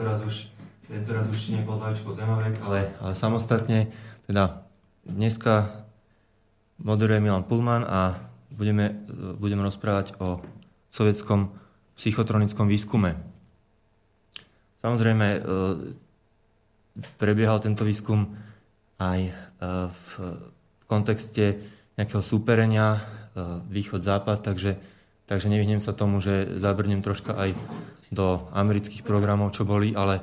Dežavu, tento raz už, tento raz už nie pod lavičkou Zemavek, ale, ale samostatne. Teda dneska moderuje Milan Pullman a budeme, budeme rozprávať o sovietskom psychotronickom výskume. Samozrejme, e, prebiehal tento výskum aj e, v, v kontexte nejakého súperenia e, východ-západ, takže, takže nevyhnem sa tomu, že zabrnem troška aj do amerických programov, čo boli, ale e,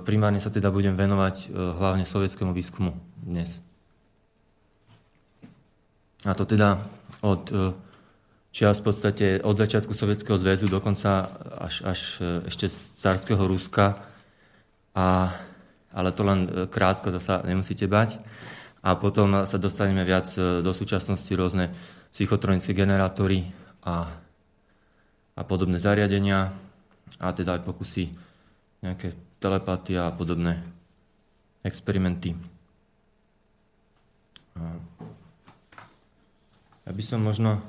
primárne sa teda budem venovať e, hlavne sovietskému výskumu dnes. A to teda od čias v podstate od začiatku Sovietskeho zväzu dokonca až, až ešte z carského Ruska. A, ale to len krátko, sa nemusíte bať a potom sa dostaneme viac e, do súčasnosti rôzne psychotronické generátory a, a podobné zariadenia a teda aj pokusy nejaké telepatie a podobné experimenty. Ja by som možno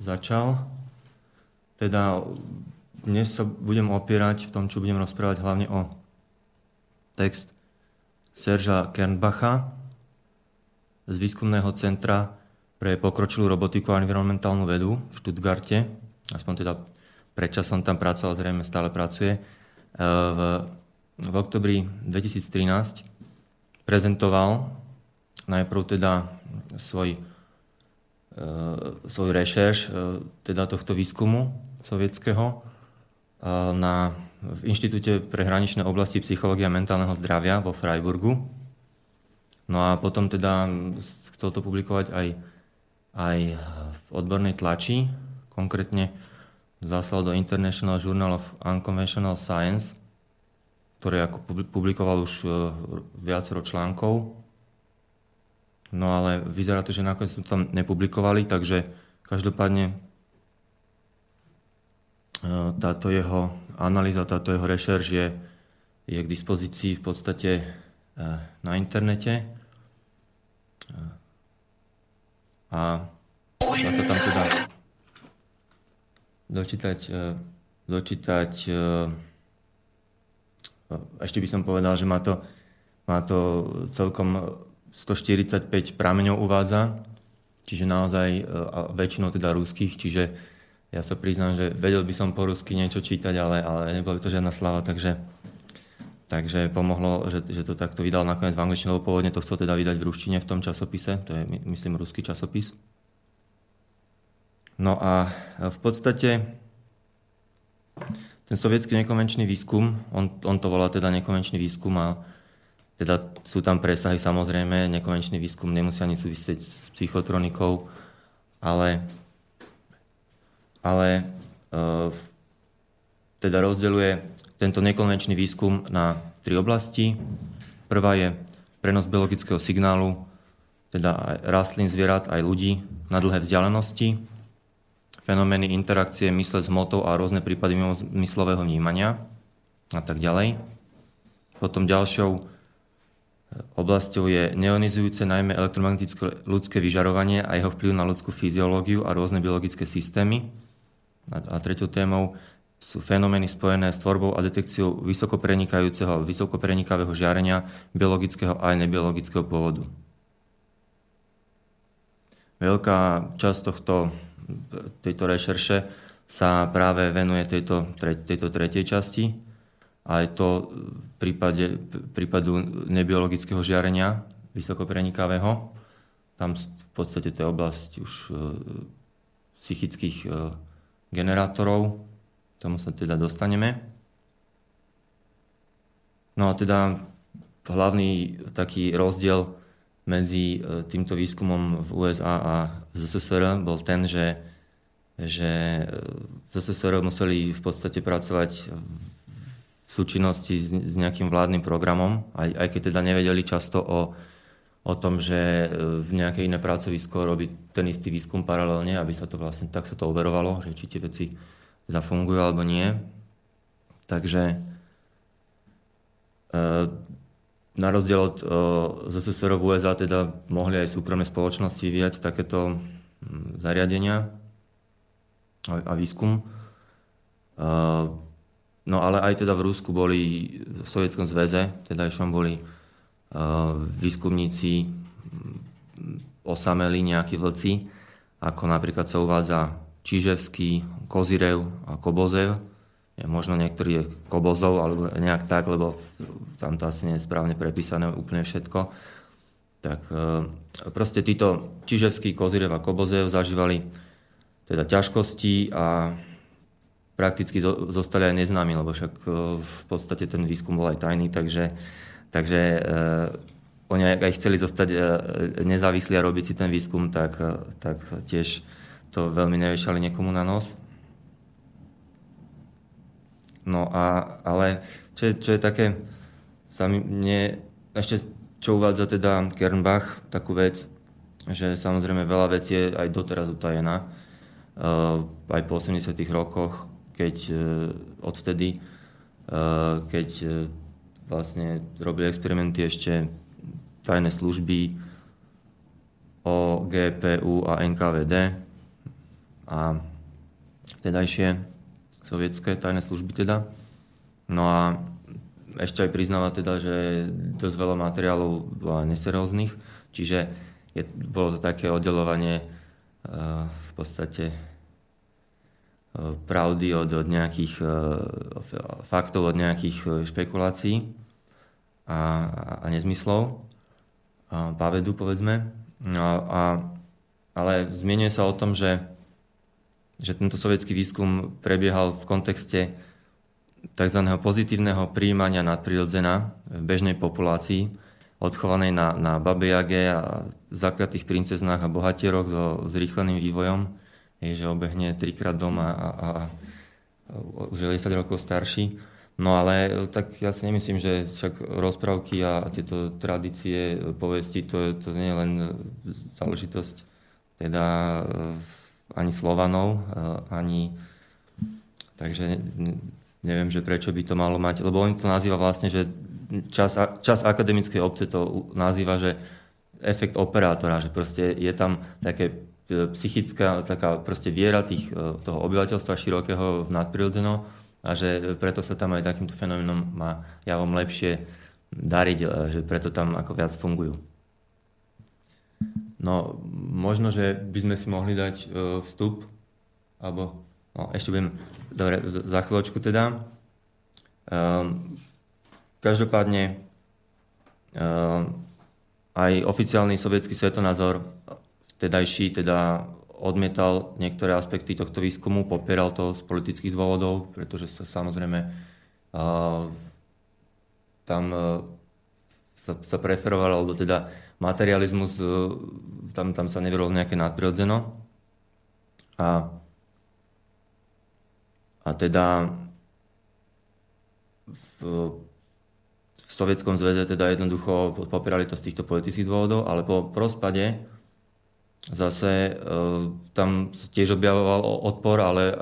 začal. Teda dnes sa budem opierať v tom, čo budem rozprávať hlavne o text Serža Kernbacha, z výskumného centra pre pokročilú robotiku a environmentálnu vedu v Stuttgarte, aspoň teda predčasom tam pracoval, zrejme stále pracuje, e, v, v oktobri 2013 prezentoval najprv teda svoj, e, svoj rešerš e, teda tohto výskumu sovietského na, v Inštitúte pre hraničné oblasti psychológie a mentálneho zdravia vo Freiburgu. No a potom teda chcel to publikovať aj, aj v odbornej tlači, konkrétne zaslal do International Journal of Unconventional Science, ktorý ako publikoval už e, viacero článkov. No ale vyzerá to, že nakoniec sme tam nepublikovali, takže každopádne e, táto jeho analýza, táto jeho rešerž je, je k dispozícii v podstate e, na internete. A sa tam teda dočítať, e, dočítať e, ešte by som povedal, že má to, má to celkom 145 prameňov uvádza, čiže naozaj e, väčšinou teda ruských, čiže ja sa priznám, že vedel by som po rusky niečo čítať, ale, ale nebola by to žiadna slava, takže Takže pomohlo, že, že to takto vydal nakoniec v angličtine, lebo pôvodne to chcel teda vydať v ruštine v tom časopise, to je, myslím, ruský časopis. No a v podstate ten sovietský nekonvenčný výskum, on, on to volá teda nekonvenčný výskum a teda sú tam presahy samozrejme, nekonvenčný výskum nemusí ani súvisieť s psychotronikou, ale, ale uh, teda rozdeľuje tento nekonvenčný výskum na tri oblasti. Prvá je prenos biologického signálu, teda aj rastlín, zvierat, aj ľudí na dlhé vzdialenosti, fenomény interakcie mysle s motou a rôzne prípady myslového vnímania a tak ďalej. Potom ďalšou e, oblasťou je neonizujúce najmä elektromagnetické ľudské vyžarovanie a jeho vplyv na ľudskú fyziológiu a rôzne biologické systémy. A, a tretou témou sú fenomény spojené s tvorbou a detekciou vysoko prenikajúceho a vysoko prenikavého žiarenia biologického aj nebiologického pôvodu. Veľká časť tohto, tejto rešerše sa práve venuje tejto, tejto tretej časti a je to v prípade, prípadu nebiologického žiarenia vysoko prenikavého. Tam v podstate to je oblasť už e, psychických e, generátorov, tomu sa teda dostaneme. No a teda hlavný taký rozdiel medzi e, týmto výskumom v USA a v ZSSR bol ten, že, že v ZSSR museli v podstate pracovať v súčinnosti s, s nejakým vládnym programom, aj, aj keď teda nevedeli často o, o tom, že e, v nejaké iné pracovisko robí ten istý výskum paralelne, aby sa to vlastne tak sa to overovalo, že či tie veci teda fungujú alebo nie. Takže e, na rozdiel od e, ZSSR v USA teda mohli aj súkromné spoločnosti vyvíjať takéto zariadenia. a, výskum. No ale aj teda v Rusku boli, v Sovietskom zväze, teda ešte boli výskumníci osameli nejakí vlci, ako napríklad sa uvádza Čiževský, Kozirev a Kobozev. Možno niektorý je Kobozov, alebo nejak tak, lebo tam to asi nie je správne prepísané úplne všetko. Tak proste títo Čiževský, Kozirev a Kobozev zažívali teda ťažkosti a prakticky zostali aj neznámi, lebo však e, v podstate ten výskum bol aj tajný, takže, takže eh, oni aj chceli zostať nezávislí a robiť si ten výskum, tak, tak tiež to veľmi neviešali niekomu na nos. No a, ale čo je, čo je také, sa mne, ešte čo uvádza teda Kernbach, takú vec, že samozrejme veľa vecí je aj doteraz utajená, uh, aj po 80 rokoch, keď uh, odvtedy, uh, keď uh, vlastne robili experimenty ešte tajné služby o GPU a NKVD a vtedajšie sovietské tajné služby teda. No a ešte aj priznáva teda, že dosť veľa materiálov bolo neseróznych, čiže je, bolo to také oddelovanie uh, v podstate uh, pravdy od, od nejakých uh, faktov, od nejakých špekulácií a, a nezmyslov, a pavedu povedzme. No a, a, ale zmienuje sa o tom, že, že tento sovietský výskum prebiehal v kontexte tzv. pozitívneho príjmania nadprirodzena v bežnej populácii, odchovanej na, na babejage a zakratých princeznách a bohatieroch so zrýchleným vývojom, je, že obehne trikrát doma a, a, a už je 10 rokov starší. No ale tak ja si nemyslím, že však rozprávky a tieto tradície, povesti, to, to nie je len záležitosť teda eh, ani Slovanov, eh, ani takže neviem, že prečo by to malo mať, lebo on to nazýva vlastne, že čas, čas akademickej obce to nazýva, že efekt operátora, že proste je tam také e, psychická taká proste viera tých, e, toho obyvateľstva širokého v nadprirodzeno a že preto sa tam aj takýmto fenoménom má javom lepšie dariť, e, že preto tam ako viac fungujú. No, možno, že by sme si mohli dať vstup, alebo No, ešte budem, dobre, za chvíľočku teda. Um, každopádne um, aj oficiálny sovietský svetonázor vtedajší teda odmietal niektoré aspekty tohto výskumu, popieral to z politických dôvodov, pretože sa samozrejme uh, tam uh, sa, sa preferoval, alebo teda materializmus, uh, tam, tam sa neverilo nejaké nadprirodzeno. A a teda v, v Sovietskom zväze teda jednoducho popierali to z týchto politických dôvodov, ale po rozpade zase e, tam tiež objavoval odpor, ale e,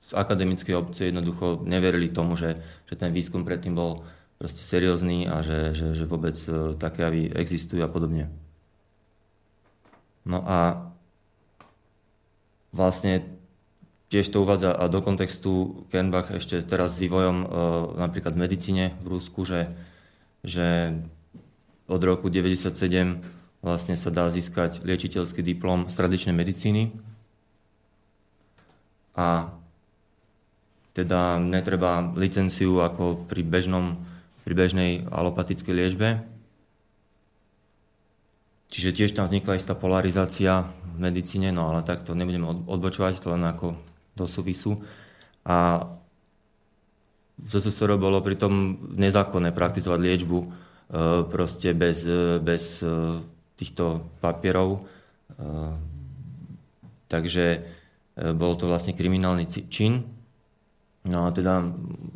z akademickej obce jednoducho neverili tomu, že, že ten výskum predtým bol proste seriózny a že, že, že vôbec e, také javy existujú a podobne. No a vlastne Tiež to uvádza do kontextu Kernbach ešte teraz s vývojom e, napríklad v medicíne v Rusku, že, že od roku 1997 vlastne sa dá získať liečiteľský diplom z tradičnej medicíny a teda netreba licenciu ako pri, bežnom, pri bežnej alopatickej liečbe. Čiže tiež tam vznikla istá polarizácia v medicíne, no ale takto nebudeme odbočovať, to len ako do súvisu. A ZSSR bolo pritom nezákonné praktizovať liečbu e, proste bez, e, bez e, týchto papierov. Takže bol to vlastne kriminálny čin. No a teda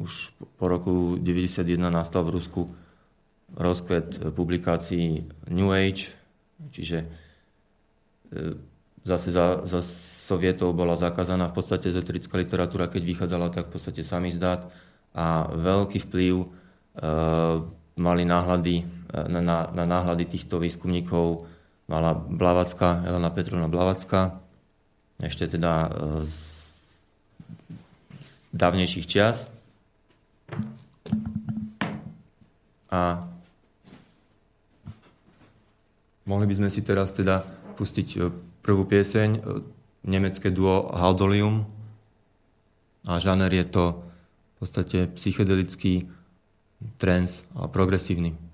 už po roku 1991 nastal v Rusku rozkvet publikácií New Age, čiže zase za, za sovietov bola zakázaná v podstate ezoterická literatúra, keď vychádzala, tak v podstate sami zdát. A veľký vplyv e, mali náhľady, e, na, na, na náhľady týchto výskumníkov mala Blavacka, Elena Petrovna Blavacka, ešte teda e, dávnejších čias. A mohli by sme si teraz teda pustiť e, prvú pieseň, e, nemecké duo Haldolium. A žáner je to v podstate psychedelický trance a progresívny.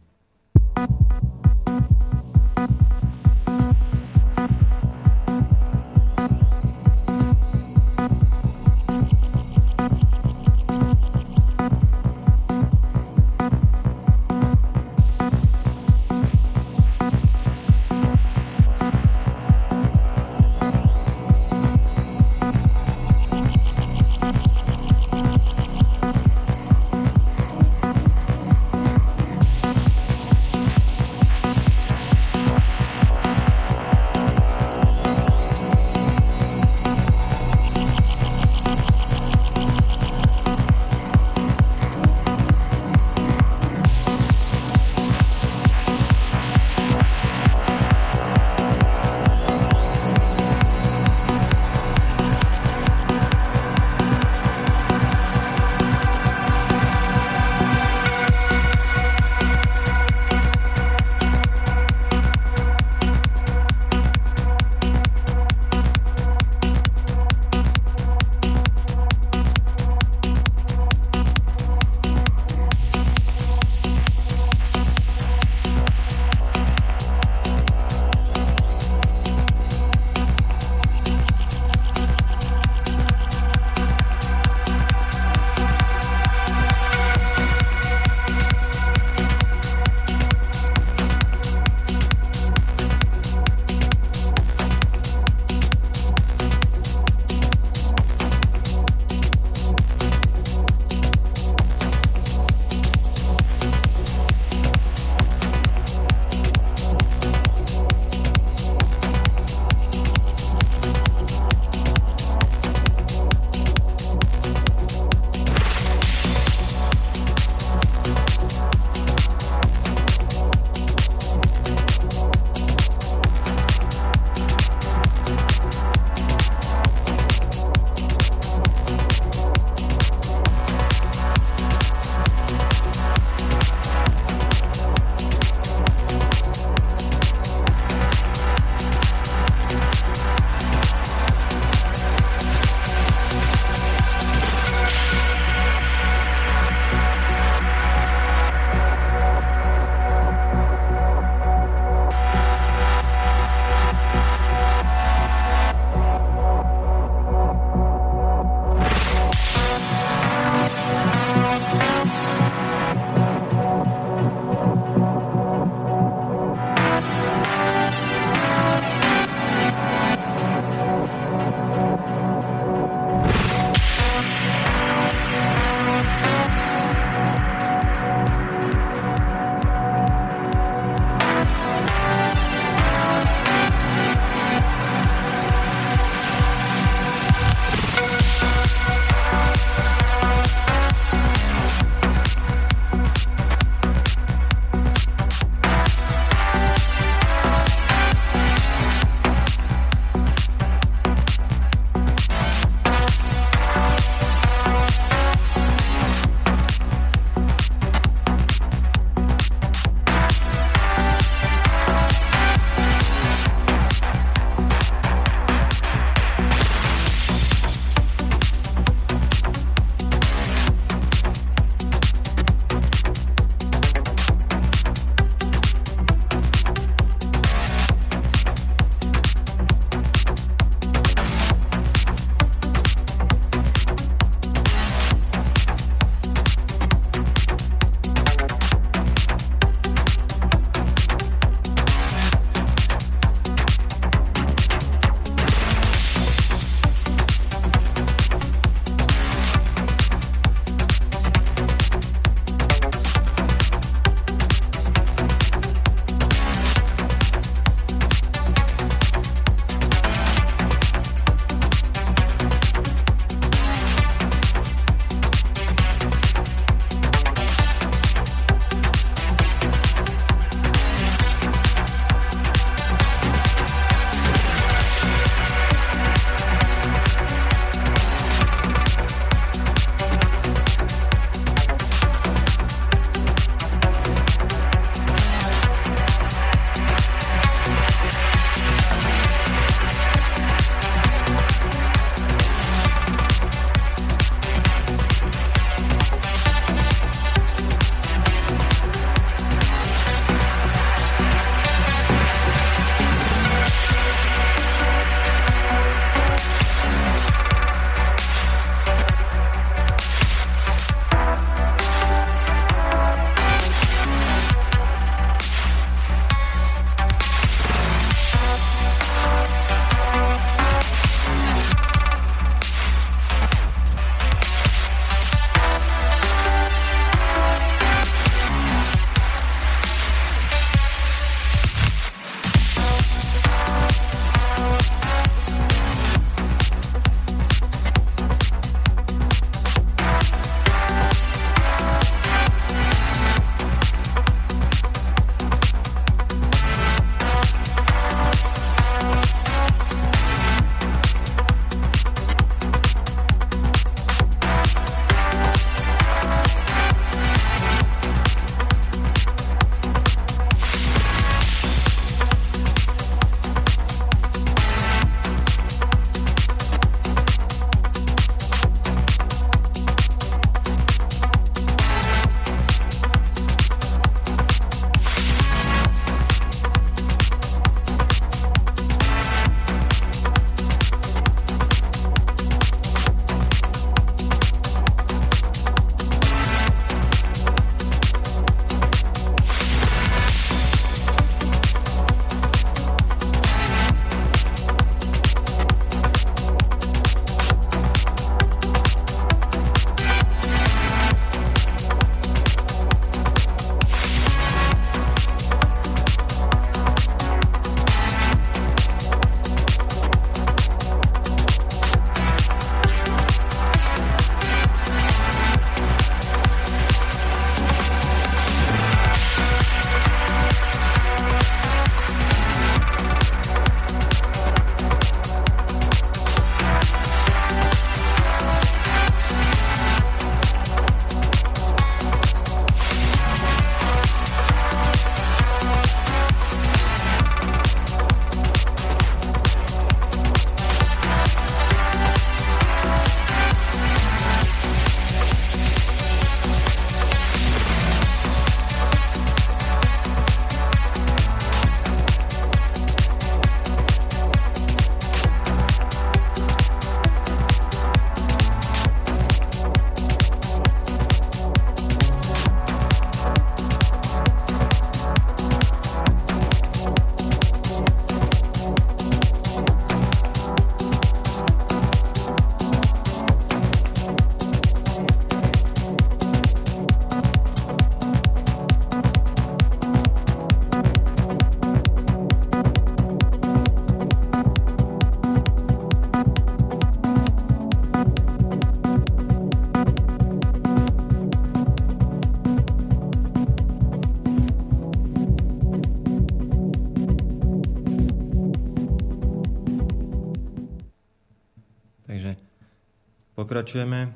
Pokračujeme.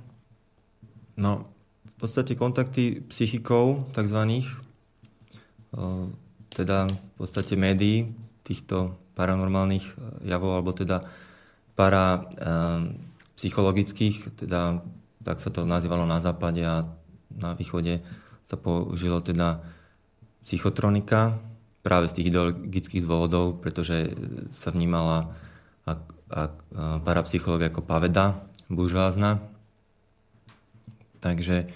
No, v podstate kontakty psychikov, takzvaných, teda v podstate médií týchto paranormálnych javov, alebo teda para psychologických, teda tak sa to nazývalo na západe a na východe sa použilo teda psychotronika práve z tých ideologických dôvodov, pretože sa vnímala ak, ak, parapsychológia ako paveda buržvázna. Takže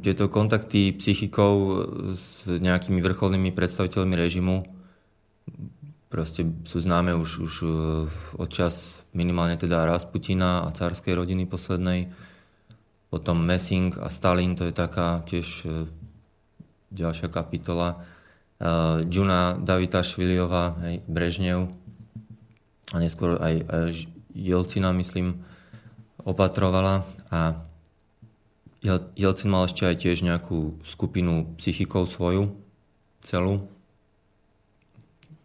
tieto kontakty psychikov s nejakými vrcholnými predstaviteľmi režimu proste sú známe už, už e, od čas minimálne teda Rasputina a cárskej rodiny poslednej. Potom Messing a Stalin, to je taká tiež e, ďalšia kapitola. Uh, Džuna Davitašviliová, hej, Brežnev a neskôr aj, aj Jelcina, myslím, opatrovala a Jelcin mal ešte aj tiež nejakú skupinu psychikov svoju, celú.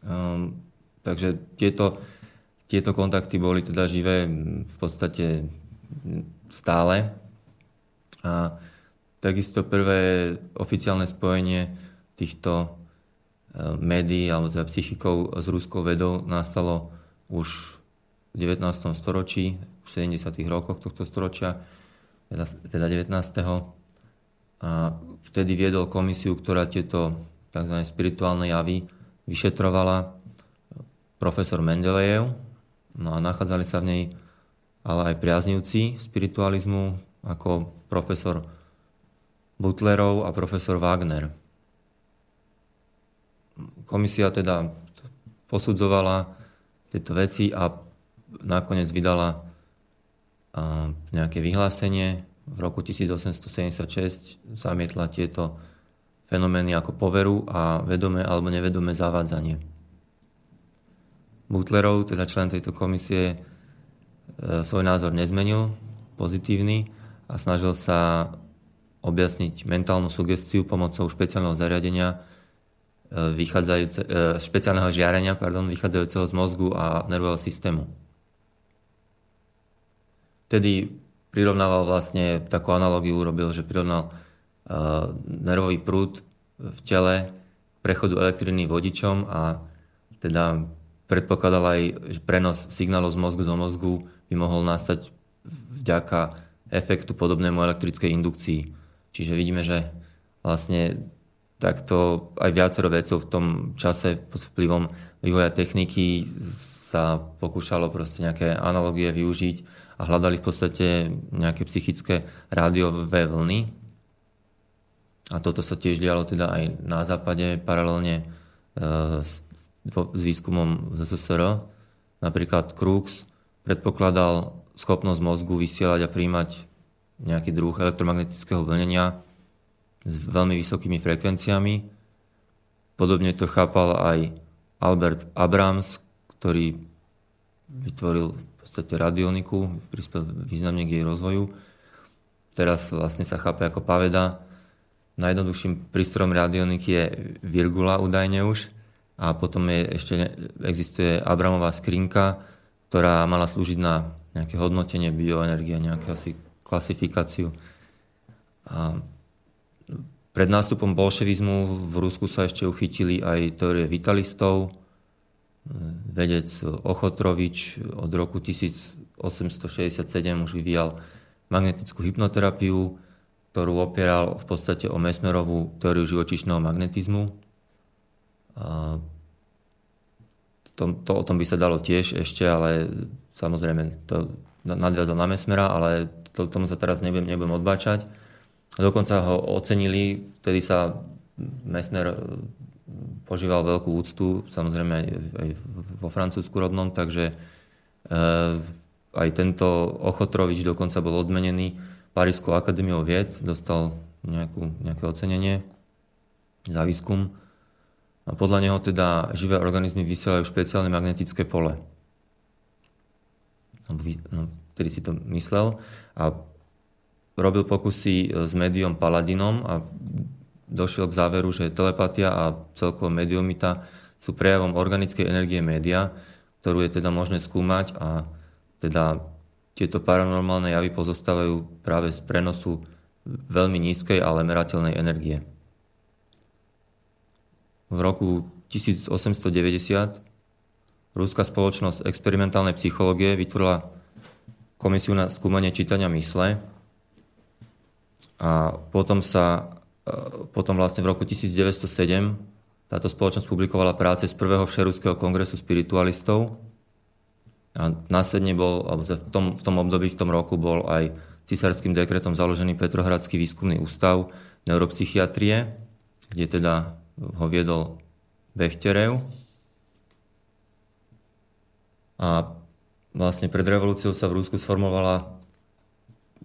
Um, takže tieto, tieto kontakty boli teda živé v podstate stále. A takisto prvé oficiálne spojenie týchto e, médií alebo teda psychikov s ruskou vedou nastalo už v 19. storočí, v 70. rokoch tohto storočia, teda, teda 19. A vtedy viedol komisiu, ktorá tieto tzv. spirituálne javy vyšetrovala profesor Mendelejev. No a nachádzali sa v nej ale aj priaznivci spiritualizmu, ako profesor Butlerov a profesor Wagner. Komisia teda posudzovala tieto veci a nakoniec vydala nejaké vyhlásenie. V roku 1876 zamietla tieto fenomény ako poveru a vedomé alebo nevedomé zavádzanie. Butlerov, teda člen tejto komisie, e, svoj názor nezmenil, pozitívny, a snažil sa objasniť mentálnu sugestiu pomocou špeciálneho zariadenia, e, e, špeciálneho žiarenia pardon, vychádzajúceho z mozgu a nervového systému. Vtedy prirovnával vlastne, takú analogiu urobil, že prirovnal uh, nervový prúd v tele k prechodu elektriny vodičom a teda predpokladal aj, že prenos signálu z mozgu do mozgu by mohol nastať vďaka efektu podobnému elektrickej indukcii. Čiže vidíme, že vlastne takto aj viacero vecov v tom čase pod vplyvom vývoja techniky sa pokúšalo proste nejaké analogie využiť a hľadali v podstate nejaké psychické rádiové vlny. A toto sa tiež dialo teda aj na západe paralelne e, s, s výskumom z SSR. Napríklad Krux predpokladal schopnosť mozgu vysielať a príjmať nejaký druh elektromagnetického vlnenia s veľmi vysokými frekvenciami. Podobne to chápal aj Albert Abrams, ktorý vytvoril podstate radioniku, prispel významne k jej rozvoju. Teraz vlastne sa chápe ako paveda. Najjednoduchším prístrojom radioniky je Virgula údajne už. A potom je, ešte existuje Abramová skrinka, ktorá mala slúžiť na nejaké hodnotenie bioenergie, nejaké asi klasifikáciu. A pred nástupom bolševizmu v Rusku sa ešte uchytili aj teórie vitalistov. Vedec Ochotrovič od roku 1867 už vyvíjal magnetickú hypnoterapiu, ktorú opieral v podstate o Mesmerovú teóriu živočišného magnetizmu. A to, to, o tom by sa dalo tiež ešte, ale samozrejme to nadviazal na Mesmera, ale to, tomu sa teraz nebudem, nebudem odbáčať. Dokonca ho ocenili, vtedy sa Mesmer požíval veľkú úctu, samozrejme aj, aj vo Francúzsku rodnom, takže e, aj tento Ochotrovič dokonca bol odmenený Parískou akadémiou vied, dostal nejakú, nejaké ocenenie za výskum. A podľa neho teda živé organizmy vysielajú špeciálne magnetické pole. No, vtedy si to myslel. A robil pokusy e, s médium Paladinom a došiel k záveru, že telepatia a celkovo mediumita sú prejavom organickej energie média, ktorú je teda možné skúmať a teda tieto paranormálne javy pozostávajú práve z prenosu veľmi nízkej, ale merateľnej energie. V roku 1890 Rúska spoločnosť experimentálnej psychológie vytvorila komisiu na skúmanie čítania mysle a potom sa potom vlastne v roku 1907 táto spoločnosť publikovala práce z prvého všerúského kongresu spiritualistov a následne bol, alebo v tom, v tom období, v tom roku bol aj cisárským dekretom založený Petrohradský výskumný ústav neuropsychiatrie, kde teda ho viedol Bechterev. A vlastne pred revolúciou sa v Rúsku sformovala,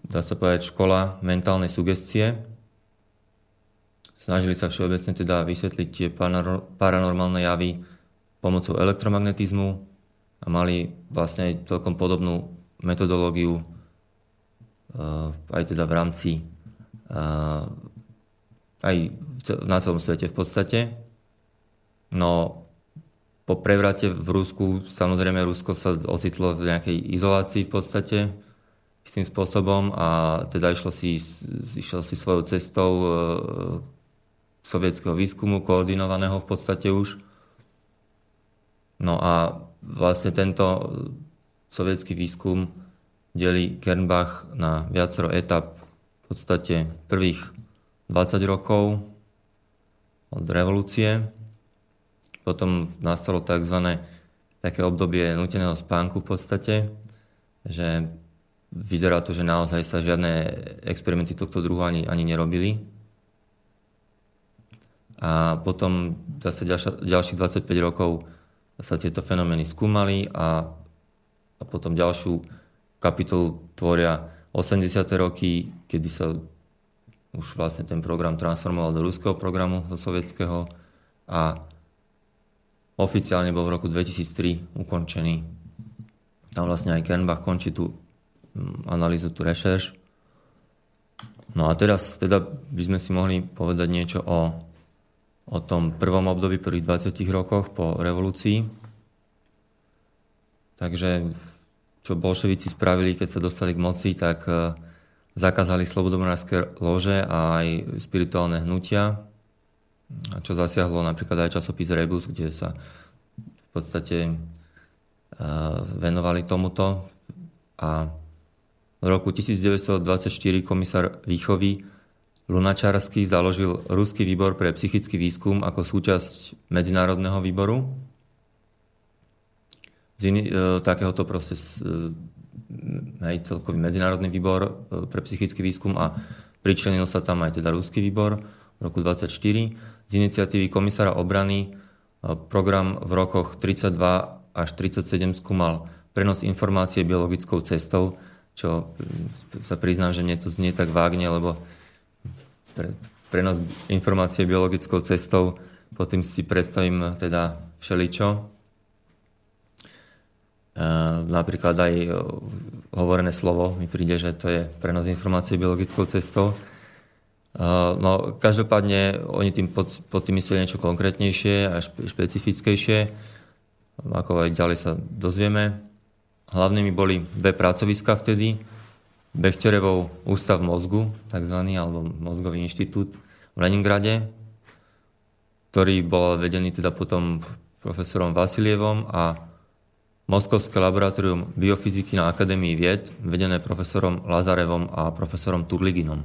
dá sa povedať, škola mentálnej sugestie. Snažili sa všeobecne teda vysvetliť tie paranormálne javy pomocou elektromagnetizmu a mali vlastne aj celkom podobnú metodológiu eh, aj teda v rámci eh, aj na celom svete v podstate. No po prevrate v Rusku, samozrejme Rusko sa ocitlo v nejakej izolácii v podstate istým spôsobom a teda išlo si, išlo si svojou cestou e, sovietského výskumu, koordinovaného v podstate už. No a vlastne tento sovietský výskum delí Kernbach na viacero etap v podstate prvých 20 rokov od revolúcie potom nastalo tzv. také obdobie nuteného spánku v podstate, že vyzerá to, že naozaj sa žiadne experimenty tohto druhu ani, ani nerobili. A potom zase ďalšia, ďalších 25 rokov sa tieto fenomény skúmali a, a potom ďalšiu kapitolu tvoria 80. roky, kedy sa už vlastne ten program transformoval do ruského programu, do sovietského a oficiálne bol v roku 2003 ukončený. Tam vlastne aj Kernbach končí tú mm, analýzu, tú rešerš. No a teraz teda by sme si mohli povedať niečo o, o tom prvom období, prvých 20 rokoch po revolúcii. Takže čo bolševici spravili, keď sa dostali k moci, tak e, zakázali slobodomorárske lože a aj spirituálne hnutia, čo zasiahlo napríklad aj časopis Rebus, kde sa v podstate venovali tomuto a v roku 1924 komisár výchovy Lunačarský založil Ruský výbor pre psychický výskum ako súčasť medzinárodného výboru. Z iný, e, takéhoto proste e, celkový medzinárodný výbor e, pre psychický výskum a pričlenil sa tam aj teda Ruský výbor v roku 1924 z iniciatívy komisára obrany e, program v rokoch 32 až 37 skúmal prenos informácie biologickou cestou, čo mm, sa priznám, že mne to znie tak vágne, lebo pre, prenos informácie biologickou cestou, potom si predstavím teda všeličo. E, napríklad aj e, hovorené slovo mi príde, že to je prenos informácie biologickou cestou. No, každopádne oni tým pod, pod tým mysleli niečo konkrétnejšie a špe, špecifickejšie, ako aj ďalej sa dozvieme. Hlavnými boli dve pracoviska vtedy, Bechterevov ústav mozgu, takzvaný, alebo mozgový inštitút v Leningrade, ktorý bol vedený teda potom profesorom Vasilievom a Moskovské laboratórium biofyziky na Akadémii vied, vedené profesorom Lazarevom a profesorom Turliginom.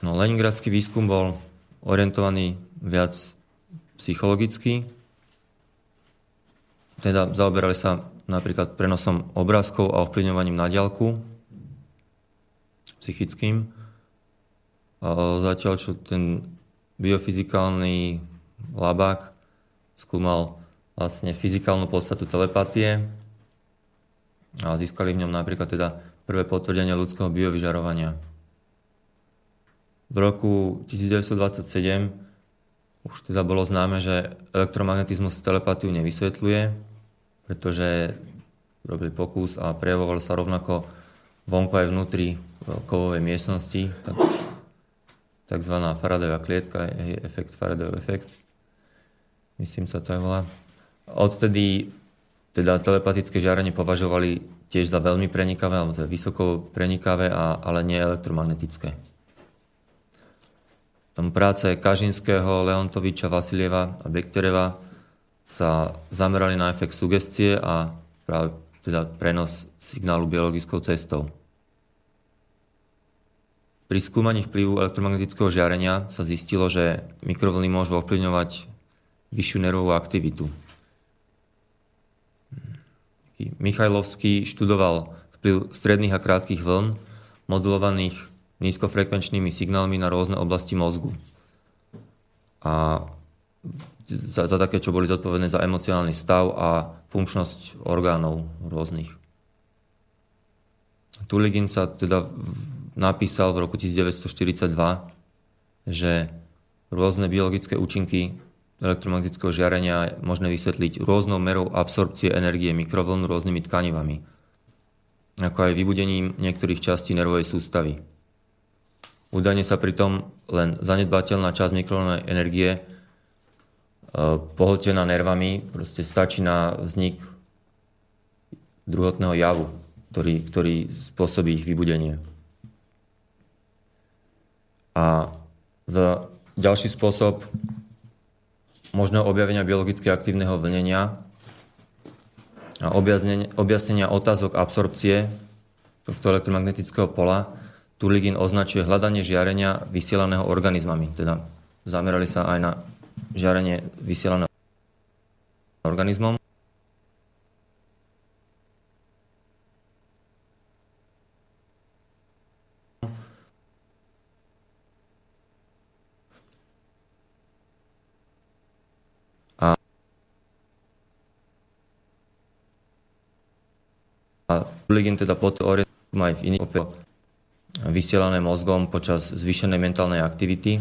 No, Leningradský výskum bol orientovaný viac psychologicky. Teda zaoberali sa napríklad prenosom obrázkov a ovplyvňovaním na diálku psychickým. Zatiaľ, čo ten biofyzikálny labák skúmal vlastne fyzikálnu podstatu telepatie a získali v ňom napríklad teda prvé potvrdenie ľudského biovyžarovania v roku 1927 už teda bolo známe, že elektromagnetizmus telepatiu nevysvetľuje, pretože robili pokus a prejavoval sa rovnako vonku aj vnútri kovovej miestnosti, tak, takzvaná Faradayová klietka, efekt Faradayov efekt. Myslím sa to aj volá. Odtedy teda telepatické žiarenie považovali tiež za veľmi prenikavé, alebo teda vysoko prenikavé, a, ale nie elektromagnetické. Tam práce Kažinského, Leontoviča, Vasilieva a Bektereva sa zamerali na efekt sugestie a práve teda prenos signálu biologickou cestou. Pri skúmaní vplyvu elektromagnetického žiarenia sa zistilo, že mikrovlny môžu ovplyvňovať vyššiu nervovú aktivitu. Michajlovský študoval vplyv stredných a krátkých vln modulovaných nízkofrekvenčnými signálmi na rôzne oblasti mozgu. A za, za také, čo boli zodpovedné za emocionálny stav a funkčnosť orgánov rôznych. Tuligin sa teda napísal v roku 1942, že rôzne biologické účinky elektromagnetického žiarenia je možné vysvetliť rôznou merou absorpcie energie mikrovln rôznymi tkanivami, ako aj vybudením niektorých častí nervovej sústavy. Údajne sa pritom len zanedbateľná časť mikrovlnej energie pohltená nervami proste stačí na vznik druhotného javu, ktorý, ktorý spôsobí ich vybudenie. A za ďalší spôsob možného objavenia biologicky aktívneho vlnenia a objasnenia otázok absorpcie tohto elektromagnetického pola Turligin označuje hľadanie žiarenia vysielaného organizmami. Teda zamerali sa aj na žiarenie vysielaného organizmom. A Turligin teda pod aj v iných vysielané mozgom počas zvýšenej mentálnej aktivity.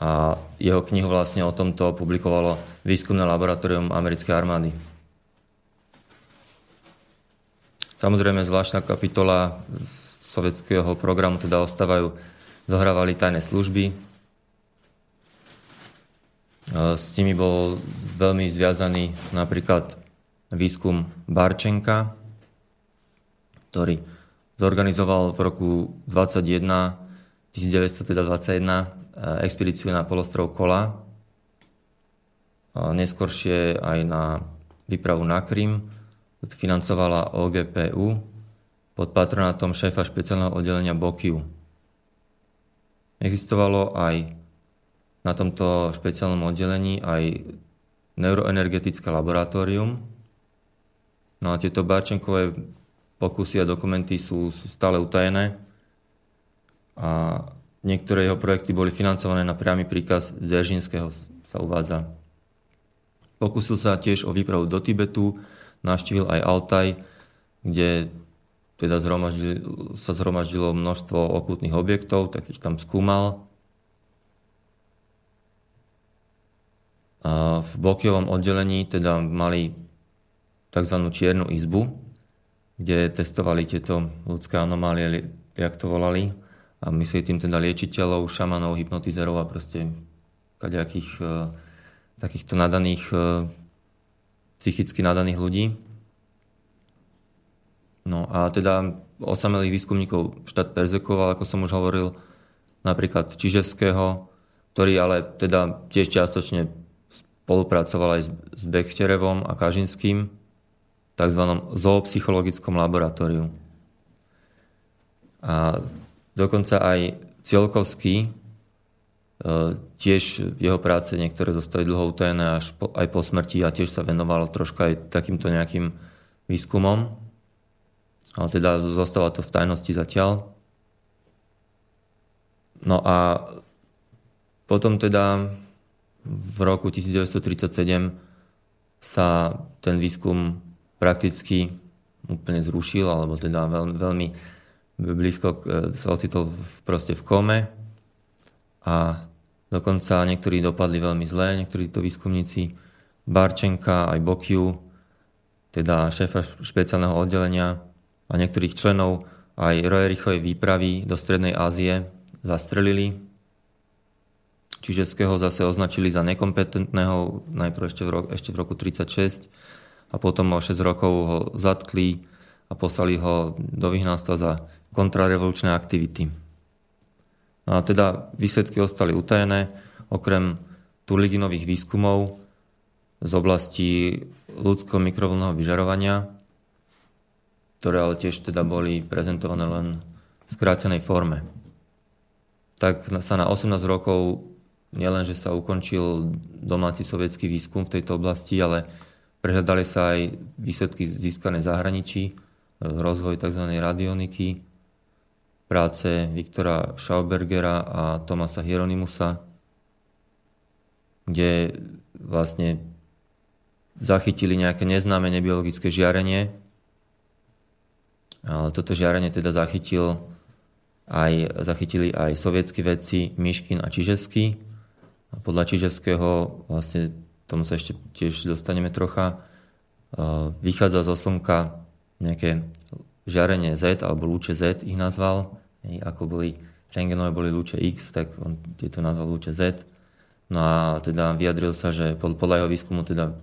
A jeho knihu vlastne o tomto publikovalo výskumné laboratórium americkej armády. Samozrejme, zvláštna kapitola sovietského programu teda ostávajú, zohrávali tajné služby. S nimi bol veľmi zviazaný napríklad výskum Barčenka, ktorý zorganizoval v roku 21, 1921 eh, expedíciu na polostrov Kola, a neskôršie aj na výpravu na Krym, financovala OGPU pod patronátom šéfa špeciálneho oddelenia Bokiu. Existovalo aj na tomto špeciálnom oddelení aj neuroenergetické laboratórium. No a tieto Báčenkové pokusy a dokumenty sú, sú stále utajené a niektoré jeho projekty boli financované na priamy príkaz Zeržinského, sa uvádza. Pokusil sa tiež o výpravu do Tibetu, navštívil aj Altaj, kde teda zhromaždil, sa zhromaždilo množstvo okultných objektov, tak ich tam skúmal. A v Bokiovom oddelení teda mali tzv. čiernu izbu, kde testovali tieto ľudské anomálie, jak to volali, a mysleli tým teda liečiteľov, šamanov, hypnotizerov a proste kadejakých e, takýchto nadaných, e, psychicky nadaných ľudí. No a teda osamelých výskumníkov štát perzekoval, ako som už hovoril, napríklad Čiževského, ktorý ale teda tiež čiastočne spolupracoval aj s Bechterevom a Kažinským, tzv. zoopsychologickom laboratóriu. A dokonca aj Cielkovský, e, tiež jeho práce niektoré zostali dlho utajené až po, aj po smrti a tiež sa venoval troška aj takýmto nejakým výskumom. Ale teda zostáva to v tajnosti zatiaľ. No a potom teda v roku 1937 sa ten výskum prakticky úplne zrušil, alebo teda veľmi, veľmi blízko e, sa ocitol v, proste v kome a dokonca niektorí dopadli veľmi zle, niektorí to výskumníci Barčenka aj Bokiu, teda šéfa špeciálneho oddelenia a niektorých členov aj Roerichovej výpravy do Strednej Ázie zastrelili. Čižeského zase označili za nekompetentného, najprv ešte v, ro- ešte v roku 36 a potom o 6 rokov ho zatkli a poslali ho do vyhnanstva za kontrarevolučné aktivity. No a teda výsledky ostali utajené, okrem Turliginových výskumov z oblasti ľudského mikrovlného vyžarovania, ktoré ale tiež teda boli prezentované len v skrátenej forme. Tak sa na 18 rokov nielen, že sa ukončil domáci sovietský výskum v tejto oblasti, ale prehľadali sa aj výsledky získané zahraničí, rozvoj tzv. radioniky, práce Viktora Schaubergera a Tomasa Hieronymusa, kde vlastne zachytili nejaké neznáme nebiologické žiarenie. Ale toto žiarenie teda zachytil aj, zachytili aj sovietskí vedci Miškin a Čižeský. A podľa Čižeského, vlastne tomu sa ešte tiež dostaneme trocha, vychádza zo Slnka nejaké žiarenie Z alebo lúče Z ich nazval, ako boli rengenové boli lúče X, tak on tieto nazval lúče Z. No a teda vyjadril sa, že podľa jeho výskumu teda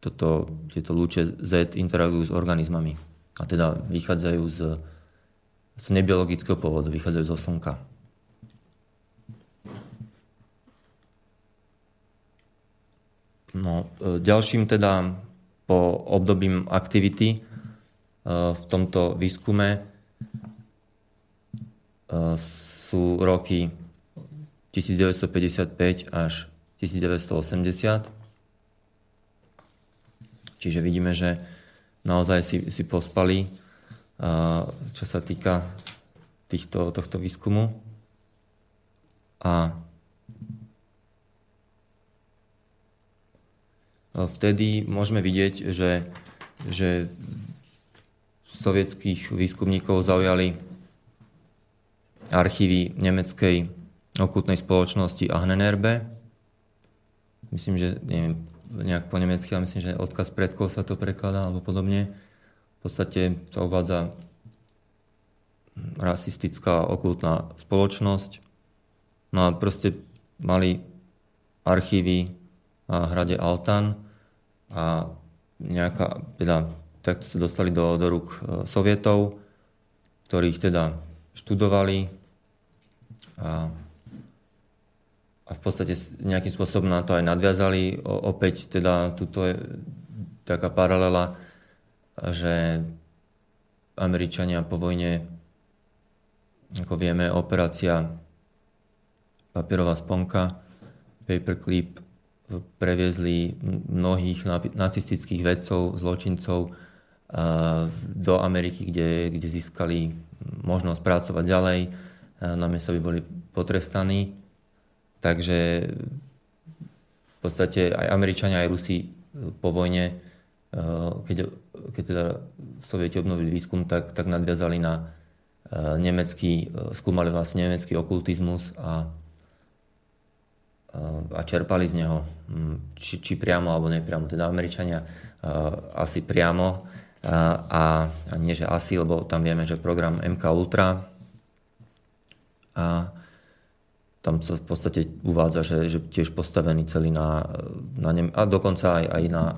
toto, tieto lúče Z interagujú s organizmami a teda vychádzajú z, z nebiologického pôvodu, vychádzajú zo Slnka. No, e, ďalším teda po obdobím aktivity e, v tomto výskume sú roky 1955 až 1980. Čiže vidíme, že naozaj si, si pospali, čo sa týka týchto, tohto výskumu. A vtedy môžeme vidieť, že, že sovietských výskumníkov zaujali archívy nemeckej okultnej spoločnosti Ahnenerbe. Myslím, že neviem, nejak po nemecky, ale myslím, že odkaz predkov sa to prekladá alebo podobne. V podstate sa uvádza rasistická okultná spoločnosť. No a proste mali archívy na hrade Altan, a nejaká, teda takto sa dostali do, do rúk e, sovietov, ktorých teda študovali a, a v podstate nejakým spôsobom na to aj nadviazali. O, opäť teda tuto je taká paralela, že Američania po vojne, ako vieme, operácia papierová sponka, paperclip, previezli mnohých nacistických vedcov, zločincov do Ameriky, kde, kde získali možnosť pracovať ďalej, namiesto by boli potrestaní. Takže v podstate aj Američania, aj Rusi po vojne, keď, keď teda Sovieti obnovili výskum, tak, tak nadviazali na nemecký, skúmali vlastne nemecký okultizmus a a čerpali z neho, či, či priamo alebo nepriamo. Teda Američania asi priamo a, a nie, že asi, lebo tam vieme, že program MK Ultra a tam sa v podstate uvádza, že, že tiež postavený celý na, na nem, a dokonca aj, aj na e,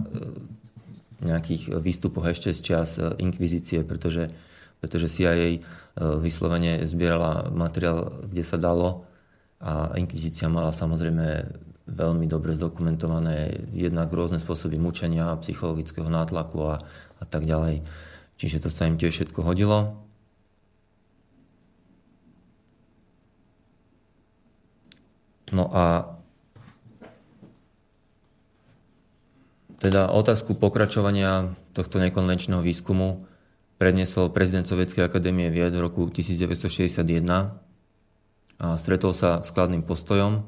nejakých výstupoch ešte z čas e, inkvizície, pretože, pretože CIA e, vyslovene zbierala materiál, kde sa dalo a inkvizícia mala samozrejme veľmi dobre zdokumentované jednak rôzne spôsoby mučenia, psychologického nátlaku a, a tak ďalej. Čiže to sa im tiež všetko hodilo. No a teda otázku pokračovania tohto nekonvenčného výskumu predniesol prezident Sovietskej akadémie vied v roku 1961 a stretol sa s kladným postojom.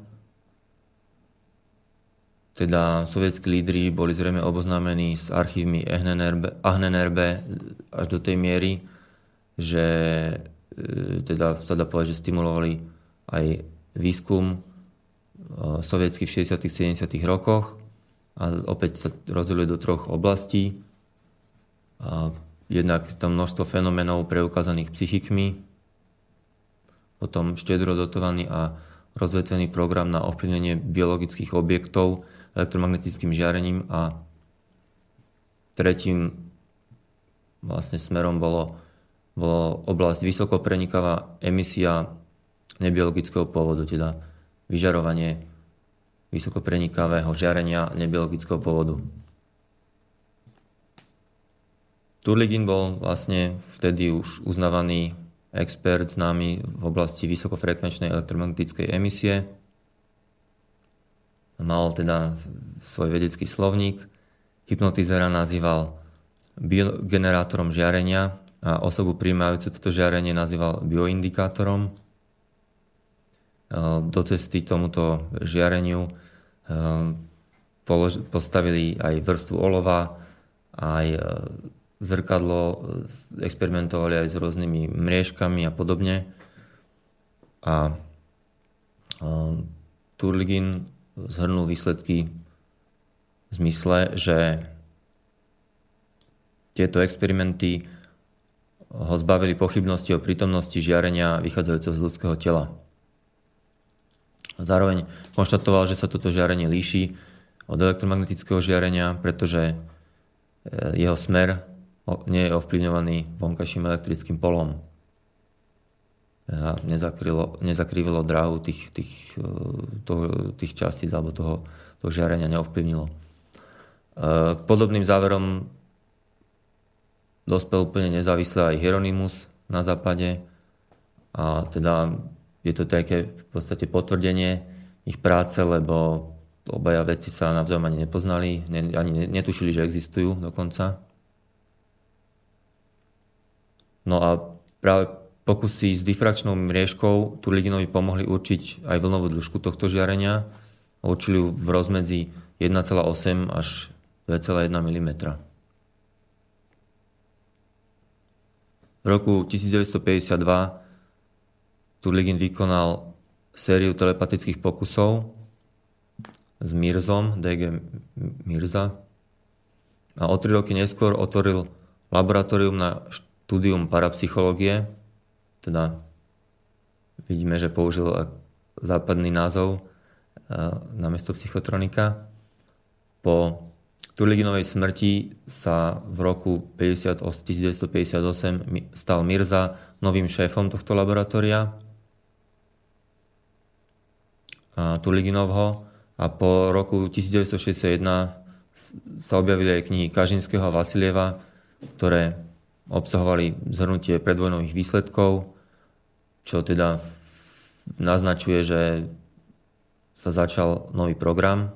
Teda sovietskí lídry boli zrejme oboznámení s archívmi Ahnenerbe až do tej miery, že e, teda sa dá povedať, že stimulovali aj výskum sovietských v 60. 70. rokoch a opäť sa rozdelili do troch oblastí. Jednak tam množstvo fenomenov preukázaných psychikmi, potom štedro dotovaný a rozvetvený program na ovplyvnenie biologických objektov elektromagnetickým žiarením a tretím vlastne smerom bolo, bolo oblasť vysokoprenikavá emisia nebiologického pôvodu, teda vyžarovanie vysokoprenikavého žiarenia nebiologického pôvodu. Turligin bol vlastne vtedy už uznávaný expert známy v oblasti vysokofrekvenčnej elektromagnetickej emisie. Mal teda svoj vedecký slovník. Hypnotizera nazýval biogenerátorom žiarenia a osobu príjmajúcu toto žiarenie nazýval bioindikátorom. Do cesty tomuto žiareniu postavili aj vrstvu olova, aj zrkadlo, experimentovali aj s rôznymi mriežkami a podobne. A Turligin zhrnul výsledky v zmysle, že tieto experimenty ho zbavili pochybnosti o prítomnosti žiarenia vychádzajúceho z ľudského tela. Zároveň konštatoval, že sa toto žiarenie líši od elektromagnetického žiarenia, pretože e, jeho smer nie je ovplyvňovaný vonkajším elektrickým polom. Nezakrylo, nezakrývilo dráhu tých, tých, e, toho, tých častíc alebo toho, toho žiarenia neovplyvnilo. E, k podobným záverom dospel úplne nezávisle aj Hieronymus na západe a teda je to také v podstate potvrdenie ich práce, lebo obaja veci sa navzájom ani nepoznali, ani netušili, že existujú dokonca. No a práve pokusy s difrakčnou mriežkou Turliginovi pomohli určiť aj vlnovú dĺžku tohto žiarenia. Určili ju v rozmedzi 1,8 až 2,1 mm. V roku 1952 Turligin vykonal sériu telepatických pokusov s Mirzom, DG Mirza. A o tri roky neskôr otvoril laboratórium na štúdium parapsychológie, teda vidíme, že použil západný názov e, namiesto psychotronika. Po Turliginovej smrti sa v roku 1958 stal Mirza novým šéfom tohto laboratória a Turliginovho a po roku 1961 sa objavili aj knihy Kažinského a Vasilieva, ktoré obsahovali zhrnutie predvojnových výsledkov, čo teda naznačuje, že sa začal nový program.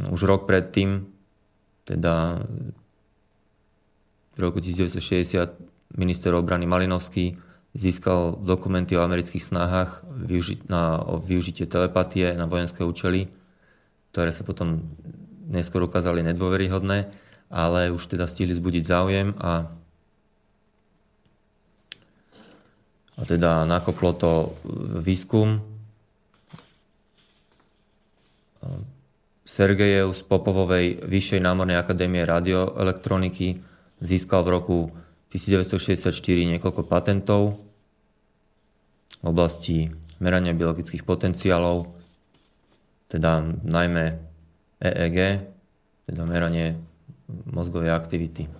Už rok predtým, teda v roku 1960, minister obrany Malinovský získal dokumenty o amerických snahách na, o využitie telepatie na vojenské účely, ktoré sa potom neskôr ukázali nedôveryhodné ale už teda stihli zbudiť záujem a, a teda nakoplo to výskum. Sergejev z Popovovej Vyššej námornej akadémie radioelektroniky získal v roku 1964 niekoľko patentov v oblasti merania biologických potenciálov, teda najmä EEG, teda meranie mozgovej aktivity.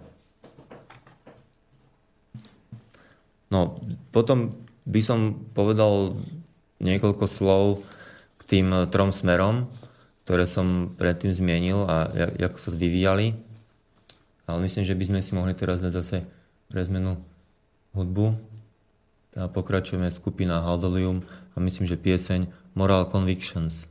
No, potom by som povedal niekoľko slov k tým trom smerom, ktoré som predtým zmienil a jak, jak sa vyvíjali. Ale myslím, že by sme si mohli teraz dať zase pre zmenu hudbu. A pokračujeme skupina Haldolium a myslím, že pieseň Moral Convictions.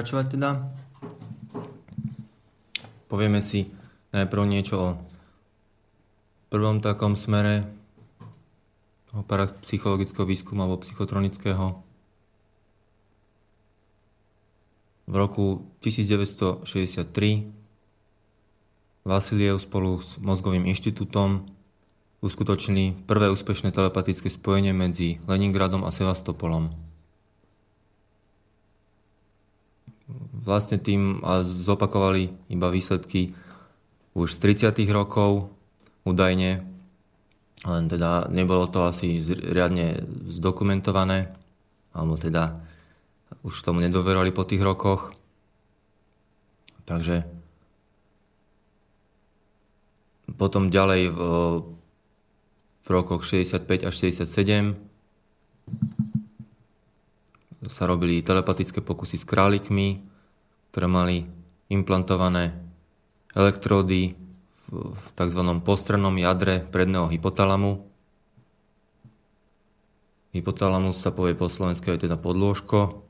Pokračovať teda. Povieme si najprv niečo o prvom takom smere o parapsychologického výskumu alebo psychotronického. V roku 1963 Vasiliev spolu s Mozgovým inštitútom uskutočnili prvé úspešné telepatické spojenie medzi Leningradom a Sevastopolom. Vlastne tým zopakovali iba výsledky už z 30. rokov údajne, len teda nebolo to asi riadne zdokumentované, alebo teda už tomu nedoverovali po tých rokoch. Takže potom ďalej v, v rokoch 65 až 67 sa robili telepatické pokusy s králikmi, ktoré mali implantované elektródy v, v tzv. postrannom jadre predného hypotalamu. Hypotalamus sa povie po slovensky aj teda podlôžko.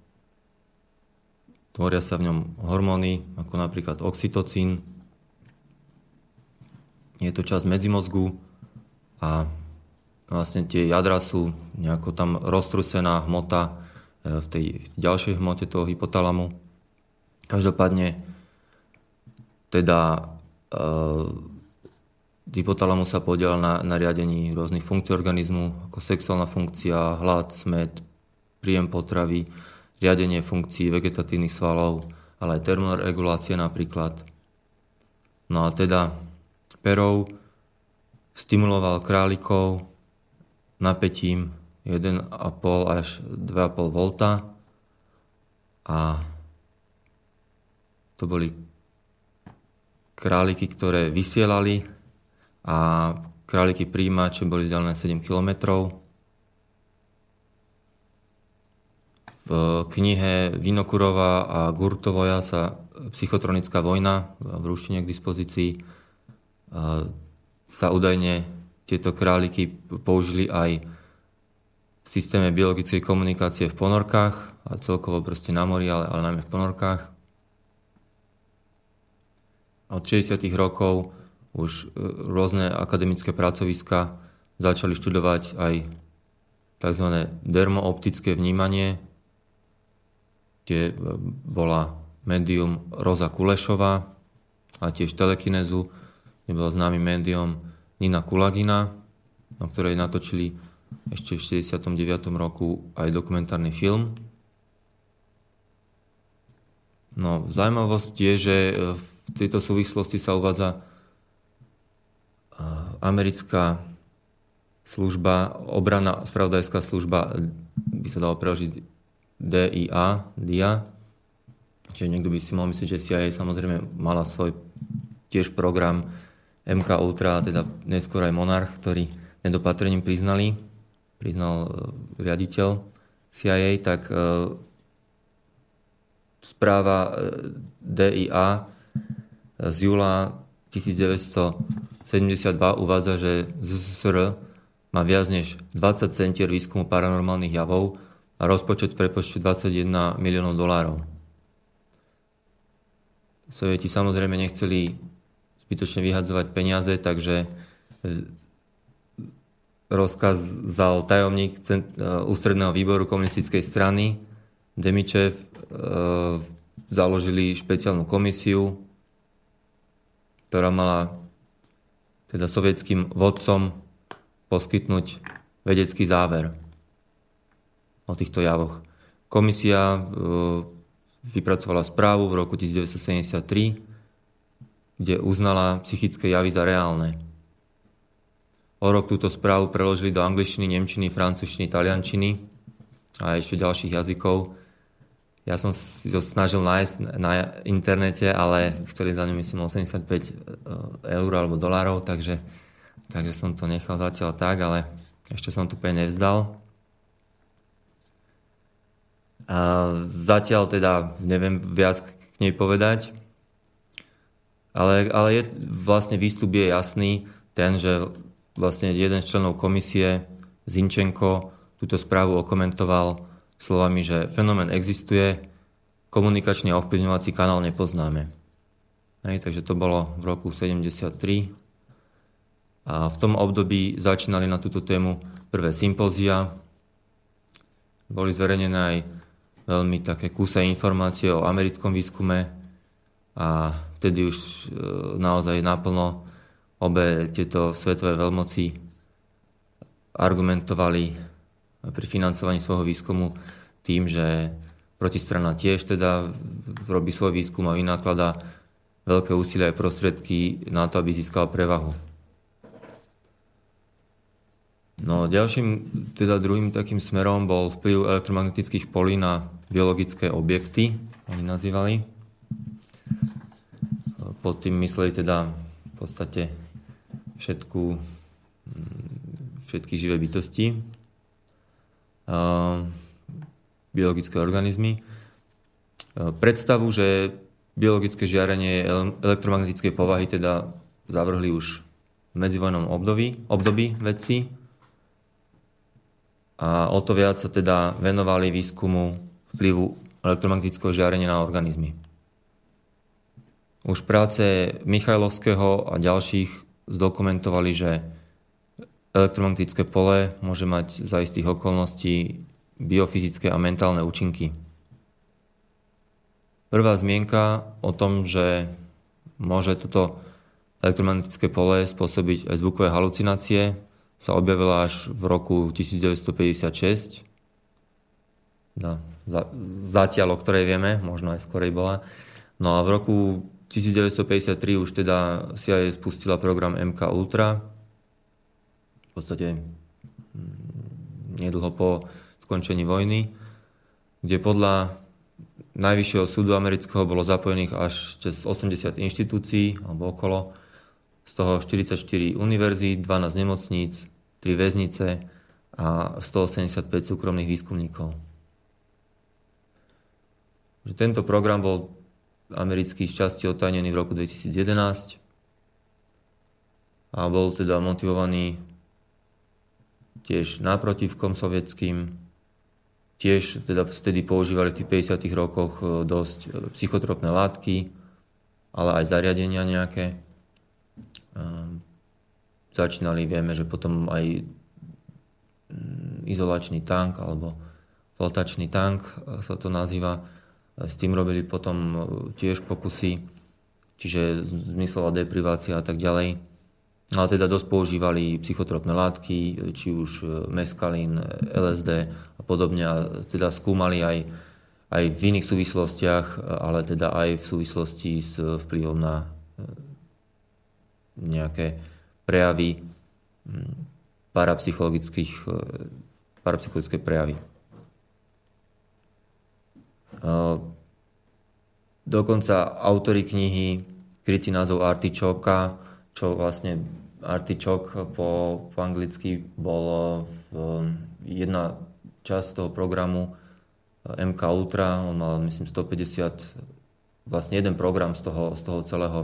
Tvoria sa v ňom hormóny, ako napríklad oxytocín. Je to časť medzimozgu a vlastne tie jadra sú nejako tam roztrusená hmota e, v tej ďalšej hmote toho hypotalamu. Každopádne teda uh, hypotalamus sa podiel na, na riadení rôznych funkcií organizmu, ako sexuálna funkcia, hlad, smet, príjem potravy, riadenie funkcií vegetatívnych svalov, ale aj termoregulácie napríklad. No a teda perov stimuloval králikov napätím 1,5 až 2,5 V a to boli králiky, ktoré vysielali a králiky príjimače boli vzdialené 7 km. V knihe Vinokurova a Gurtovoja sa psychotronická vojna v ruštine k dispozícii sa údajne tieto králiky použili aj v systéme biologickej komunikácie v ponorkách a celkovo proste na mori, ale, ale najmä v ponorkách od 60. rokov už e, rôzne akademické pracoviska začali študovať aj tzv. dermooptické vnímanie, kde bola médium Roza Kulešová a tiež telekinezu, kde bola známy médium Nina Kulagina, o ktorej natočili ešte v 69. roku aj dokumentárny film. No, zaujímavosť je, že v tejto súvislosti sa uvádza americká služba, obrana, spravodajská služba, by sa dalo preložiť DIA, DIA, čiže niekto by si mal myslieť, že CIA samozrejme mala svoj tiež program MK Ultra, teda neskôr aj Monarch, ktorý nedopatrením priznali, priznal e, riaditeľ CIA, tak e, správa e, DIA z júla 1972 uvádza, že ZSR má viac než 20 centier výskumu paranormálnych javov a rozpočet v prepočte 21 miliónov dolárov. Sovieti samozrejme nechceli zbytočne vyhadzovať peniaze, takže rozkázal tajomník e, ústredného výboru komunistickej strany Demičev, e, založili špeciálnu komisiu, ktorá mala teda sovietským vodcom poskytnúť vedecký záver o týchto javoch. Komisia e, vypracovala správu v roku 1973, kde uznala psychické javy za reálne. O rok túto správu preložili do angličtiny, nemčiny, francúzštiny, taliančiny a ešte ďalších jazykov. Ja som si to snažil nájsť na internete, ale chceli za ňu myslím 85 e, eur alebo dolárov, takže takže som to nechal zatiaľ tak, ale ešte som tu úplne nevzdal. A zatiaľ teda neviem viac k nej povedať, ale, ale je, vlastne výstup je jasný, ten, že vlastne jeden z členov komisie, Zinčenko, túto správu okomentoval slovami, že fenomén existuje, komunikačný a ovplyvňovací kanál nepoznáme. Hej, takže to bolo v roku 73 a v tom období začínali na túto tému prvé sympózia. Boli zverejnené aj veľmi také kúse informácie o americkom výskume a vtedy už e, naozaj naplno obe tieto svetové veľmoci argumentovali pri financovaní svojho výskumu tým, že protistrana tiež teda robí svoj výskum a vynakladá veľké úsilie a prostriedky na to, aby získal prevahu. No ďalším, teda druhým takým smerom bol vplyv elektromagnetických polí na biologické objekty, oni nazývali. Pod tým mysleli teda v podstate všetku, všetky živé bytosti, biologické organizmy. Predstavu, že biologické žiarenie elektromagnetickej povahy teda zavrhli už v medzivojnom období, období vedci, a o to viac sa teda venovali výskumu vplyvu elektromagnetického žiarenia na organizmy. Už práce Michajlovského a ďalších zdokumentovali, že elektromagnetické pole môže mať za istých okolností biofyzické a mentálne účinky. Prvá zmienka o tom, že môže toto elektromagnetické pole spôsobiť aj zvukové halucinácie, sa objavila až v roku 1956. No, za, zatiaľ, o ktorej vieme, možno aj skorej bola. No a v roku 1953 už teda CIA spustila program MK Ultra. Podstate mm, nedlho po skončení vojny, kde podľa Najvyššieho súdu amerického bolo zapojených až cez 80 inštitúcií alebo okolo z toho 44 univerzít, 12 nemocníc, 3 väznice a 185 súkromných výskumníkov. Tento program bol americký z časti otajnený v roku 2011 a bol teda motivovaný tiež náprotivkom sovietským. Tiež teda vtedy používali v tých 50 rokoch e, dosť e, psychotropné látky, ale aj zariadenia nejaké. Začínali, vieme, že potom aj mm, izolačný tank alebo flotačný tank sa to nazýva. S tým robili potom tiež pokusy, čiže zmyslová deprivácia a tak ďalej. Ale teda dosť používali psychotropné látky, či už meskalín, LSD a podobne. A teda skúmali aj, aj v iných súvislostiach, ale teda aj v súvislosti s vplyvom na nejaké prejavy parapsychologických, e, parapsychologické prejavy. E, dokonca autory knihy krytý názov Artičoka, čo vlastne Artičok po, po anglicky bol v, jedna časť toho programu e, MK Ultra, on mal myslím 150, vlastne jeden program z toho, z toho celého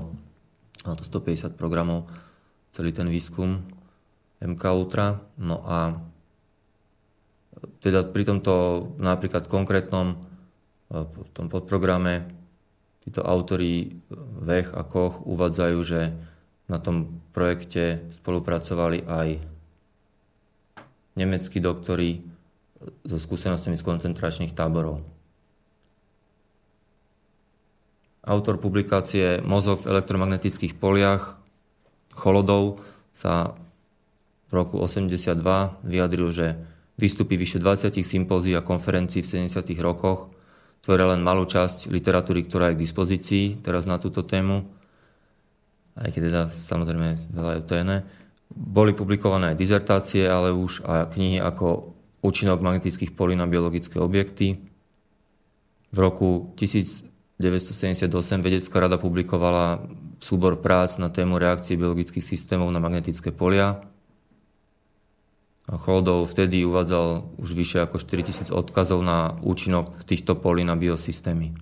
to 150 programov, celý ten výskum MK Ultra. No a teda pri tomto napríklad konkrétnom e, tom podprograme títo autory Vech a Koch uvádzajú, že na tom projekte spolupracovali aj nemeckí doktori so skúsenostiami z koncentračných táborov. Autor publikácie Mozog v elektromagnetických poliach Cholodov sa v roku 82 vyjadril, že výstupy vyše 20 sympózií a konferencií v 70. rokoch tvoria len malú časť literatúry, ktorá je k dispozícii teraz na túto tému, aj keď teda samozrejme veľa je to iné. Boli publikované aj dizertácie, ale už aj knihy ako Účinok magnetických polí na biologické objekty. V roku 1000 1978 vedecká rada publikovala súbor prác na tému reakcie biologických systémov na magnetické polia. Choldov vtedy uvádzal už vyše ako 4000 odkazov na účinok týchto polí na biosystémy.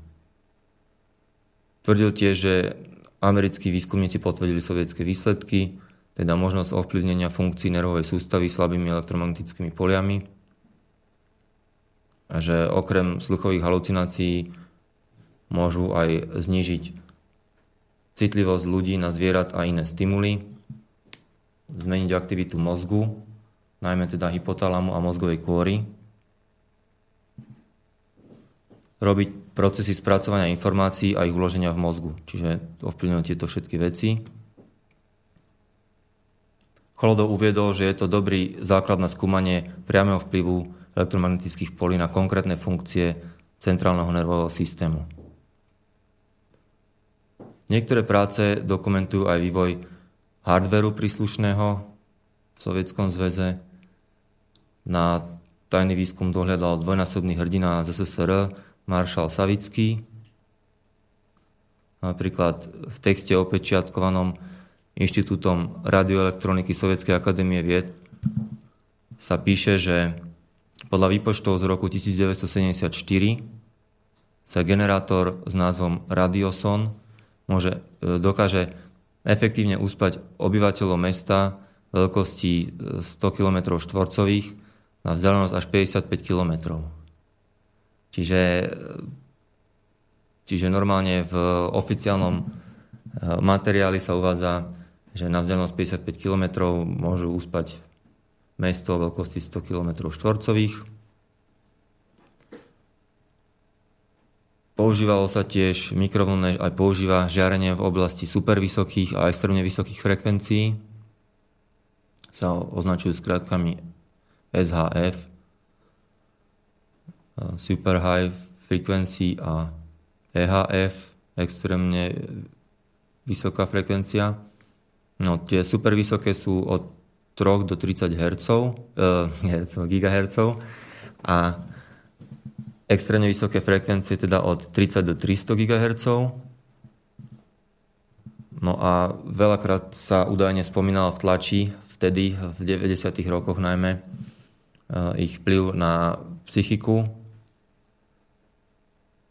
Tvrdil tiež, že americkí výskumníci potvrdili sovietské výsledky, teda možnosť ovplyvnenia funkcií nervovej sústavy slabými elektromagnetickými poliami. A že okrem sluchových halucinácií môžu aj znižiť citlivosť ľudí na zvierat a iné stimuly, zmeniť aktivitu mozgu, najmä teda hypotalamu a mozgovej kôry, robiť procesy spracovania informácií a ich uloženia v mozgu, čiže ovplyvňujú tieto všetky veci. Cholodov uviedol, že je to dobrý základ na skúmanie priameho vplyvu elektromagnetických polí na konkrétne funkcie centrálneho nervového systému. Niektoré práce dokumentujú aj vývoj hardveru príslušného v Sovietskom zväze. Na tajný výskum dohľadal dvojnásobný hrdina ZSSR Maršal Savický. Napríklad v texte opečiatkovanom Inštitútom radioelektroniky Sovietskej akadémie vied sa píše, že podľa výpočtov z roku 1974 sa generátor s názvom Radioson môže, e, dokáže efektívne uspať obyvateľov mesta veľkosti 100 km štvorcových na vzdialenosť až 55 km. Čiže, čiže normálne v oficiálnom e, materiáli sa uvádza, že na vzdialenosť 55 km môžu uspať mesto veľkosti 100 km štvorcových Používalo sa tiež mikrovlnné, aj používa žiarenie v oblasti supervysokých a extrémne vysokých frekvencií. Sa označujú skrátkami SHF, eh, Super High Frequency a EHF, extrémne vysoká frekvencia. No, tie super vysoké sú od 3 do 30 Hz, uh, GHz a extrémne vysoké frekvencie, teda od 30 do 300 GHz. No a veľakrát sa údajne spomínalo v tlači, vtedy, v 90. rokoch najmä, eh, ich vplyv na psychiku.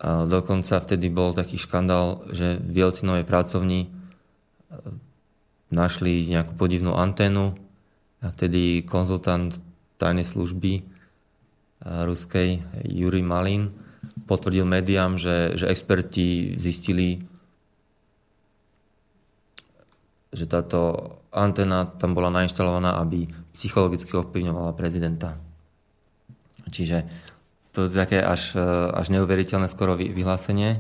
Dokonca vtedy bol taký škandál, že v Jelcinovej pracovni eh, našli nejakú podivnú anténu a vtedy konzultant tajnej služby ruskej Juri Malin potvrdil médiám, že, že experti zistili, že táto antena tam bola nainštalovaná, aby psychologicky ovplyvňovala prezidenta. Čiže to je také až, e, až neuveriteľné skoro vyhlásenie.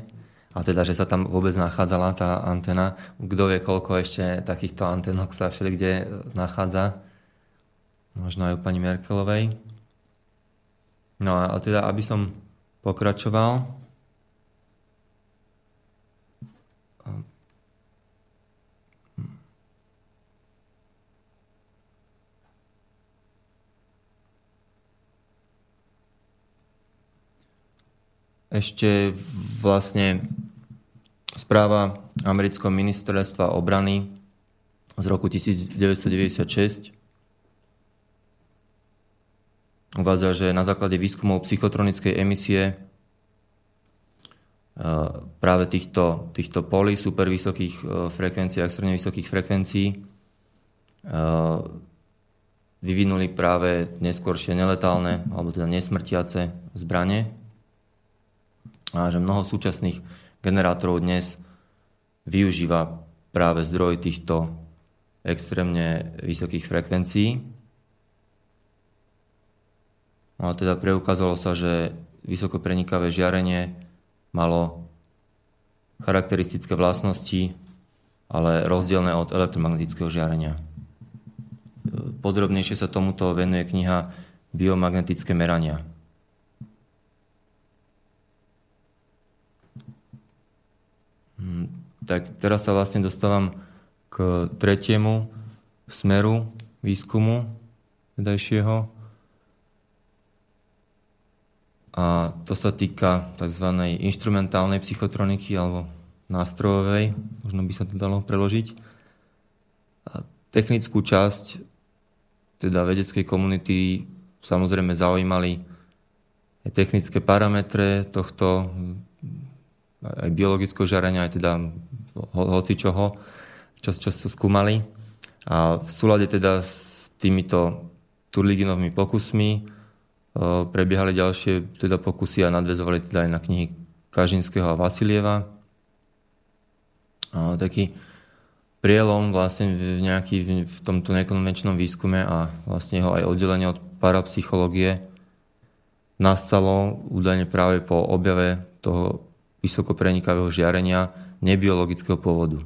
A teda, že sa tam vôbec nachádzala tá antena. Kto vie, koľko ešte takýchto antenok sa všeli kde nachádza. Možno aj u pani Merkelovej. No a teda, aby som pokračoval, ešte vlastne správa amerického ministerstva obrany z roku 1996 uvádza, že na základe výskumov psychotronickej emisie e, práve týchto, týchto polí super vysokých e, frekvencií a extrémne vysokých frekvencií e, vyvinuli práve neskôršie neletálne alebo teda nesmrtiace zbranie a že mnoho súčasných generátorov dnes využíva práve zdroj týchto extrémne vysokých frekvencií. No a teda preukázalo sa, že vysoko prenikavé žiarenie malo charakteristické vlastnosti, ale rozdielne od elektromagnetického žiarenia. Podrobnejšie sa tomuto venuje kniha Biomagnetické merania. Tak teraz sa vlastne dostávam k tretiemu smeru výskumu vedajšieho. A to sa týka tzv. instrumentálnej psychotroniky alebo nástrojovej, možno by sa to dalo preložiť. A technickú časť teda vedeckej komunity samozrejme zaujímali aj technické parametre tohto aj biologického žarenia, aj teda hoci čoho, čo, čo skúmali. A v súlade teda s týmito Turliginovými pokusmi e, prebiehali ďalšie teda pokusy a nadvezovali teda aj na knihy Kažinského a Vasilieva. A taký prielom vlastne v, nejaký, v tomto nekonvenčnom výskume a vlastne ho aj oddelenie od parapsychológie nastalo údajne práve po objave toho vysokoprenikavého žiarenia nebiologického pôvodu.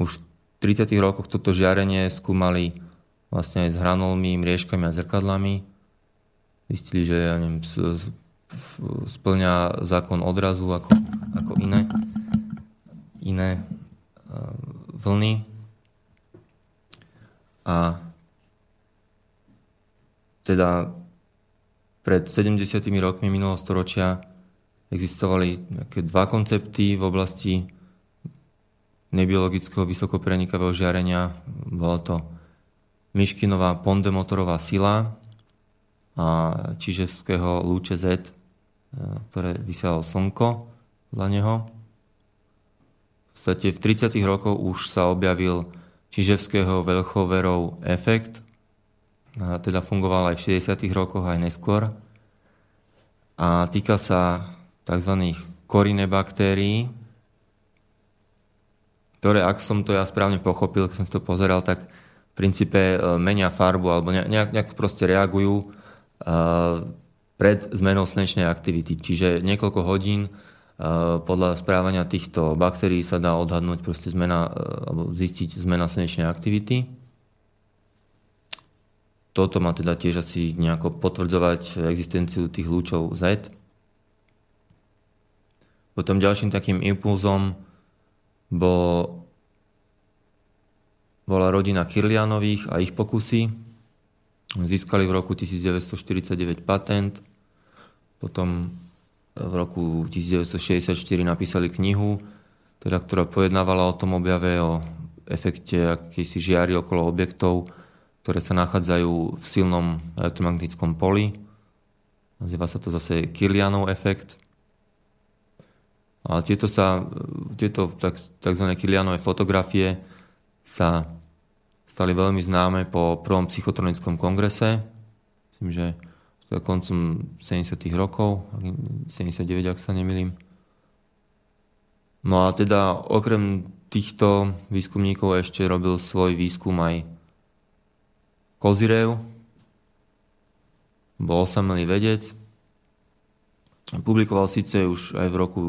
Už v 30. rokoch toto žiarenie skúmali vlastne aj s hranolmi, mriežkami a zrkadlami. Zistili, že ja neviem, splňa zákon odrazu ako, ako iné, iné vlny. A teda pred 70 rokmi minulého storočia existovali dva koncepty v oblasti nebiologického vysokoprenikavého žiarenia. Bola to Myškinová pondemotorová sila a čiževského lúče Z, e, ktoré vysielalo slnko dla neho. V podstate v 30. rokoch už sa objavil čiževského Velchoverov efekt, a teda fungoval aj v 60. rokoch, aj neskôr. A týka sa tzv. korine baktérií, ktoré, ak som to ja správne pochopil, keď som si to pozeral, tak v princípe e, menia farbu alebo nejak, nejak proste reagujú e, pred zmenou slnečnej aktivity. Čiže niekoľko hodín e, podľa správania týchto baktérií sa dá odhadnúť proste zmena, alebo zistiť zmena slnečnej aktivity. Toto má teda tiež asi nejako potvrdzovať existenciu tých lúčov Z. Potom ďalším takým impulzom bol, bola rodina Kirlianových a ich pokusy. Získali v roku 1949 patent, potom v roku 1964 napísali knihu, teda, ktorá pojednávala o tom objave, o efekte akejsi žiary okolo objektov, ktoré sa nachádzajú v silnom elektromagnetickom poli. Nazýva sa to zase Kirlianov efekt. A tieto, sa, tieto tak, tzv. Kilianové fotografie sa stali veľmi známe po prvom psychotronickom kongrese. Myslím, že koncom 70. rokov, 79, ak sa nemýlim. No a teda okrem týchto výskumníkov ešte robil svoj výskum aj Kozirev, bol osamelý vedec, publikoval síce už aj v roku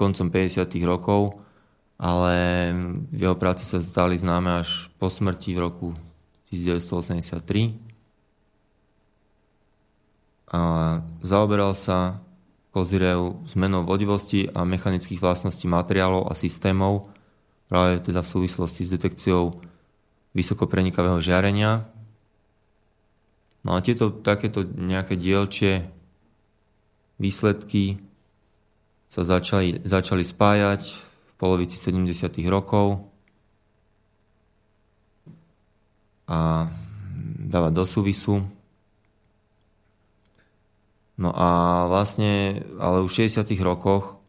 koncom 50. rokov, ale jeho práce sa stali známe až po smrti v roku 1983. A zaoberal sa Kozirev zmenou vodivosti a mechanických vlastností materiálov a systémov, práve teda v súvislosti s detekciou vysokoprenikavého žiarenia. No a tieto takéto nejaké dielčie výsledky sa začali, začali spájať polovici 70. rokov a dávať do súvisu. No a vlastne, ale už v 60. rokoch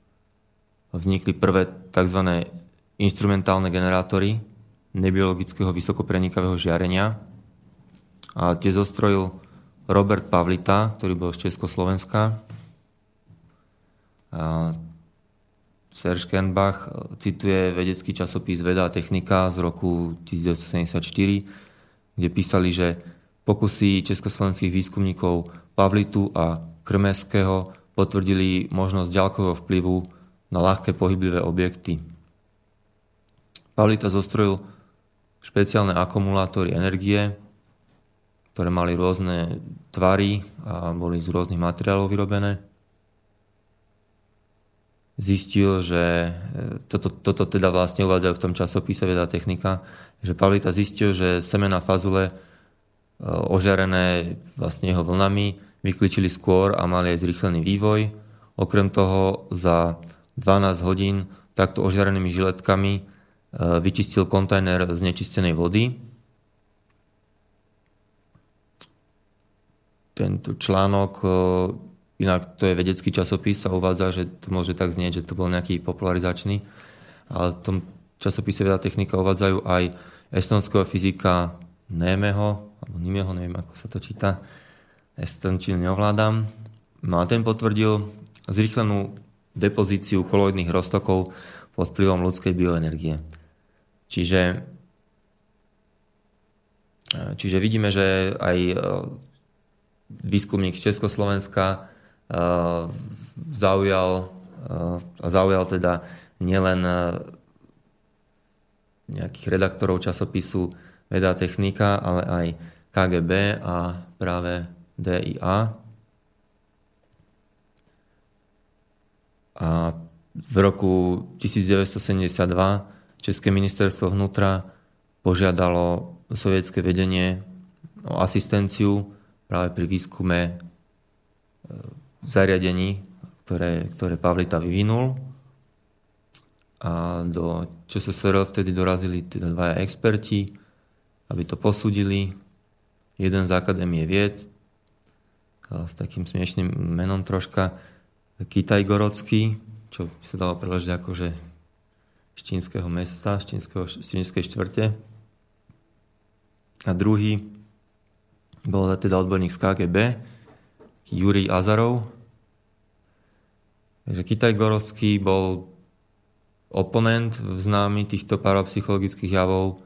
vznikli prvé tzv. instrumentálne generátory nebiologického vysokoprenikavého žiarenia a tie zostrojil Robert Pavlita, ktorý bol z Československa. A Serge Kernbach eh, cituje vedecký časopis Veda a technika z roku 1974, kde písali, že pokusy československých výskumníkov Pavlitu a Krmeského potvrdili možnosť ďalkového vplyvu na ľahké pohyblivé objekty. Pavlita zostrojil špeciálne akumulátory energie, ktoré mali rôzne tvary a boli z rôznych materiálov vyrobené zistil, že e, toto, toto teda vlastne uvádzajú v tom časopise Veda technika, že Pavlita zistil, že semena fazule e, ožarené vlastne jeho vlnami vykličili skôr a mali aj zrýchlený vývoj. Okrem toho za 12 hodín takto ožarenými žiletkami e, vyčistil kontajner z nečistenej vody. Tento článok Inak to je vedecký časopis a uvádza, že to môže tak znieť, že to bol nejaký popularizačný. Ale v tom časopise Veda technika uvádzajú aj estonského fyzika Némeho, alebo Nimeho, neviem ako sa to číta. Estončinu neovládam. No a ten potvrdil zrýchlenú depozíciu koloidných roztokov pod vplyvom ľudskej bioenergie. Čiže, čiže vidíme, že aj e, výskumník z Československa zaujal, eh, zaujal teda nielen eh, nejakých redaktorov časopisu Veda technika, ale aj KGB a práve DIA. A v roku 1972 České ministerstvo vnútra požiadalo sovietské vedenie o asistenciu práve pri výskume zariadení, ktoré, ktoré Pavlita vyvinul. A do ČSSR vtedy dorazili teda dvaja experti, aby to posúdili. Jeden z Akadémie vied, s takým smiešným menom troška, Kitaj Gorocký, čo by sa dalo preložiť ako, že z čínskeho mesta, z, čínskeho, z čínskej štvrte. A druhý bol teda odborník z KGB, Jurij Azarov. Takže Kitaj Gorovský bol oponent v známy týchto parapsychologických javov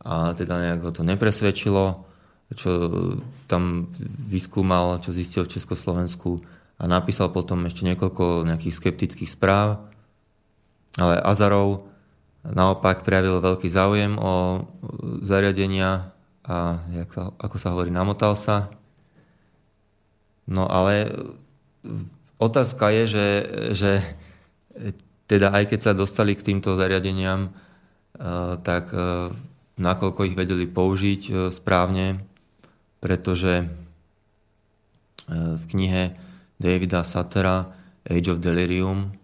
a teda nejak ho to nepresvedčilo, čo tam vyskúmal, čo zistil v Československu a napísal potom ešte niekoľko nejakých skeptických správ. Ale Azarov naopak prejavil veľký záujem o zariadenia a ako sa hovorí, namotal sa No ale otázka je, že, že teda aj keď sa dostali k týmto zariadeniam, eh, tak eh, nakoľko ich vedeli použiť správne, pretože v knihe Davida Satera Age of Delirium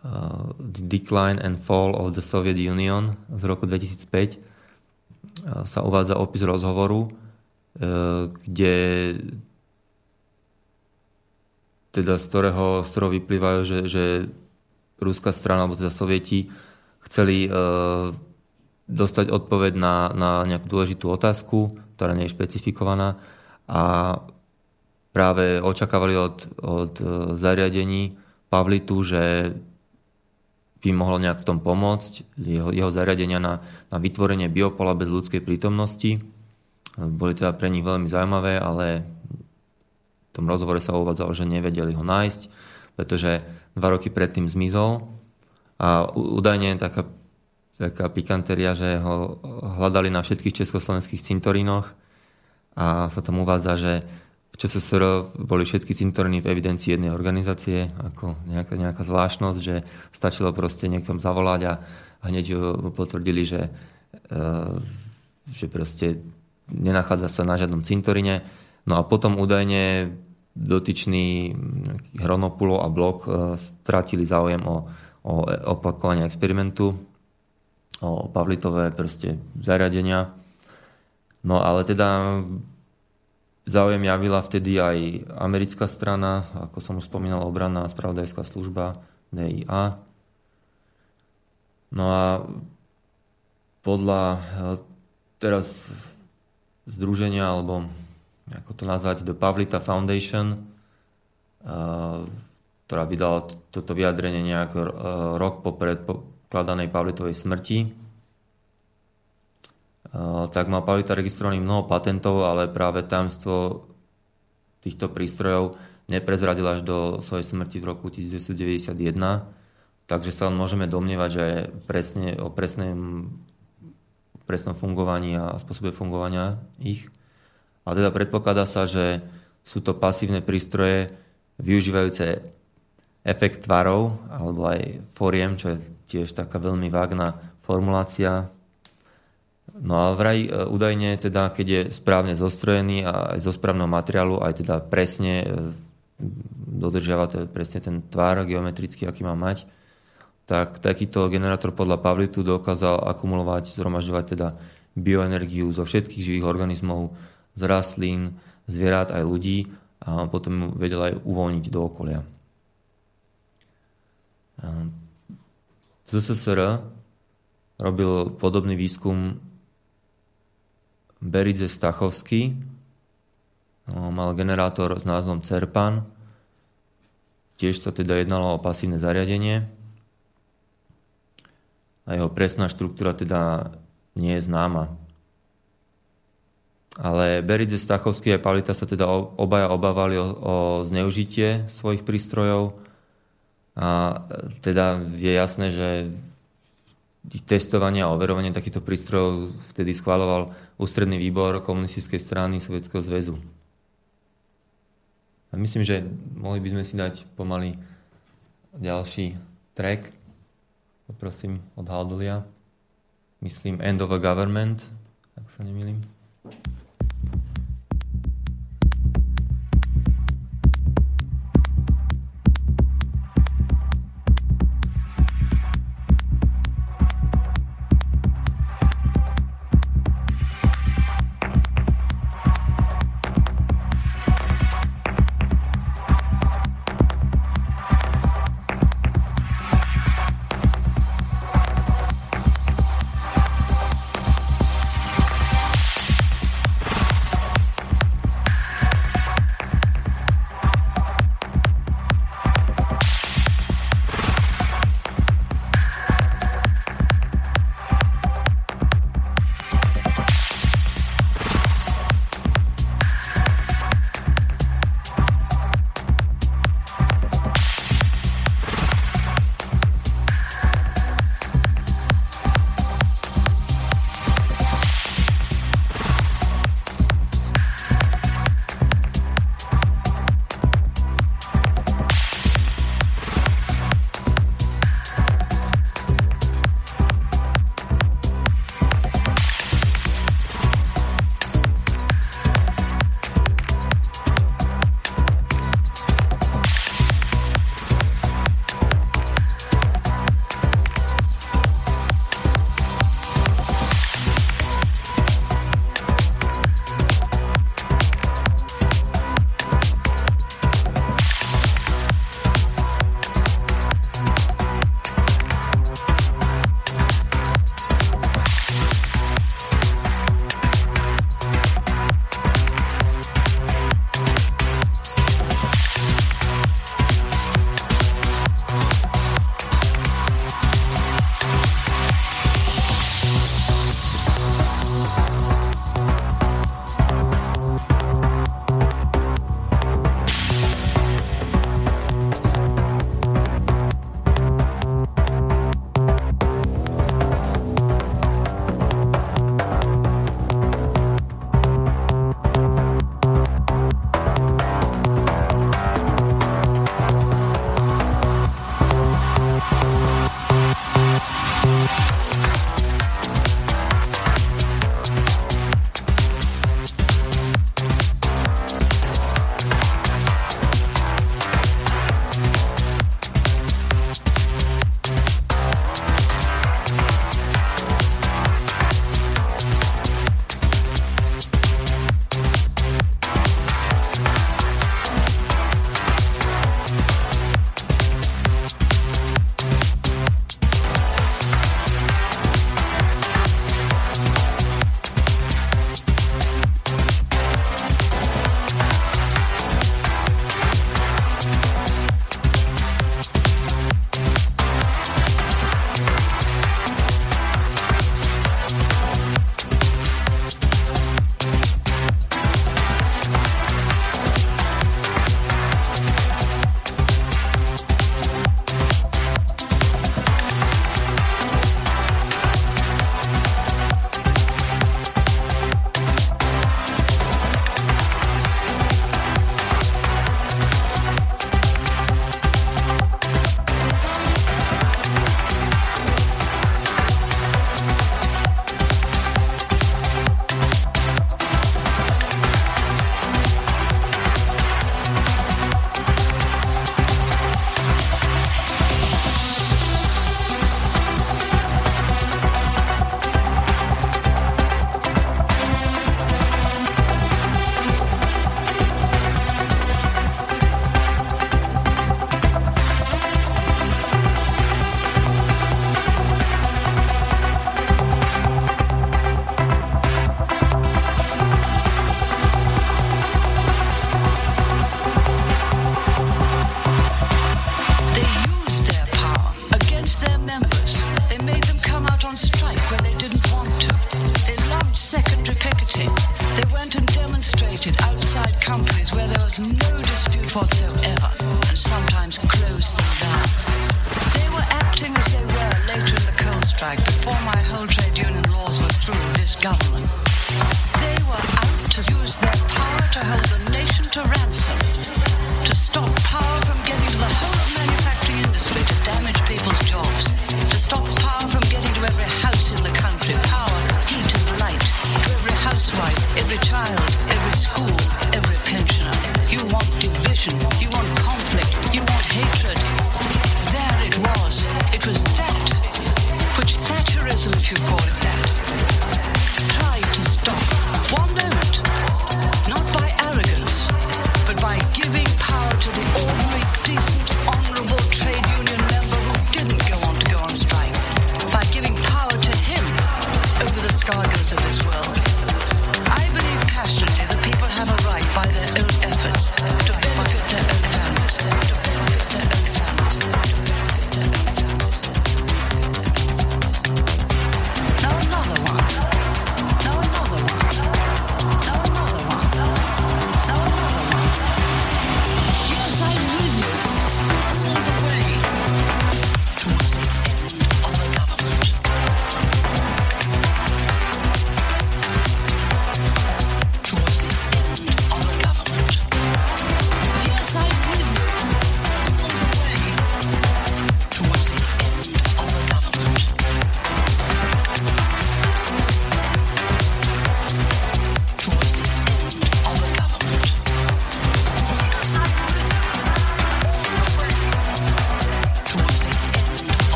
The Decline and Fall of the Soviet Union z roku 2005 sa uvádza opis rozhovoru, kde teda z ktorého, z ktorého vyplývajú, že, že rúská strana, alebo teda sovieti, chceli e, dostať odpoveď na, na nejakú dôležitú otázku, ktorá nie je špecifikovaná a práve očakávali od, od e, zariadení Pavlitu, že by mohlo nejak v tom pomôcť. Jeho, jeho zariadenia na, na vytvorenie biopola bez ľudskej prítomnosti boli teda pre nich veľmi zaujímavé, ale v tom rozhovore sa uvádzalo, že nevedeli ho nájsť, pretože dva roky predtým zmizol a údajne taká, taká pikanteria, že ho hľadali na všetkých československých cintorínoch a sa tam uvádza, že v ČSSR boli všetky cintoriny v evidencii jednej organizácie, ako nejaká, nejaká zvláštnosť, že stačilo proste niektom zavolať a, hneď potvrdili, že, e, že proste nenachádza sa na žiadnom cintorine. No a potom údajne dotyčný Hronopulo a Blok e, stratili záujem o, o opakovanie experimentu, o Pavlitové proste zariadenia. No ale teda Záujem javila vtedy aj americká strana, ako som už spomínal, obranná spravodajská služba DIA. No a podľa eh, teraz združenia, alebo ako to nazvať, The Pavlita Foundation, eh, ktorá vydala toto vyjadrenie nejak eh, rok po predpokladanej Pavlitovej smrti, tak má Pavita registrovaných mnoho patentov, ale práve tajomstvo týchto prístrojov neprezradil až do svojej smrti v roku 1991. Takže sa môžeme domnievať, že presne, o presném, presnom fungovaní a spôsobe fungovania ich. A teda predpokladá sa, že sú to pasívne prístroje využívajúce efekt tvarov alebo aj foriem, čo je tiež taká veľmi vágna formulácia. No a vraj e, údajne teda, keď je správne zostrojený a aj zo správneho materiálu, aj teda presne e, dodržiava to presne ten tvár geometrický, aký má mať, tak takýto generátor podľa Pavlitu dokázal akumulovať, zhromažďovať teda bioenergiu zo všetkých živých organizmov, z rastlín, zvierat aj ľudí a potom vedel aj uvoľniť do okolia. ZSSR robil podobný výskum Beridze Stachovský. No, mal generátor s názvom Cerpan. Tiež sa teda jednalo o pasívne zariadenie. A jeho presná štruktúra teda nie je známa. Ale Beridze Stachovský a Palita sa teda obaja obávali o, o zneužitie svojich prístrojov. A teda je jasné, že testovanie a overovanie takýchto prístrojov vtedy schváloval ústredný výbor komunistickej strany Sovietskeho zväzu. A myslím, že mohli by sme si dať pomaly ďalší track. Poprosím od Haldolia. Myslím End of a Government, ak sa nemýlim.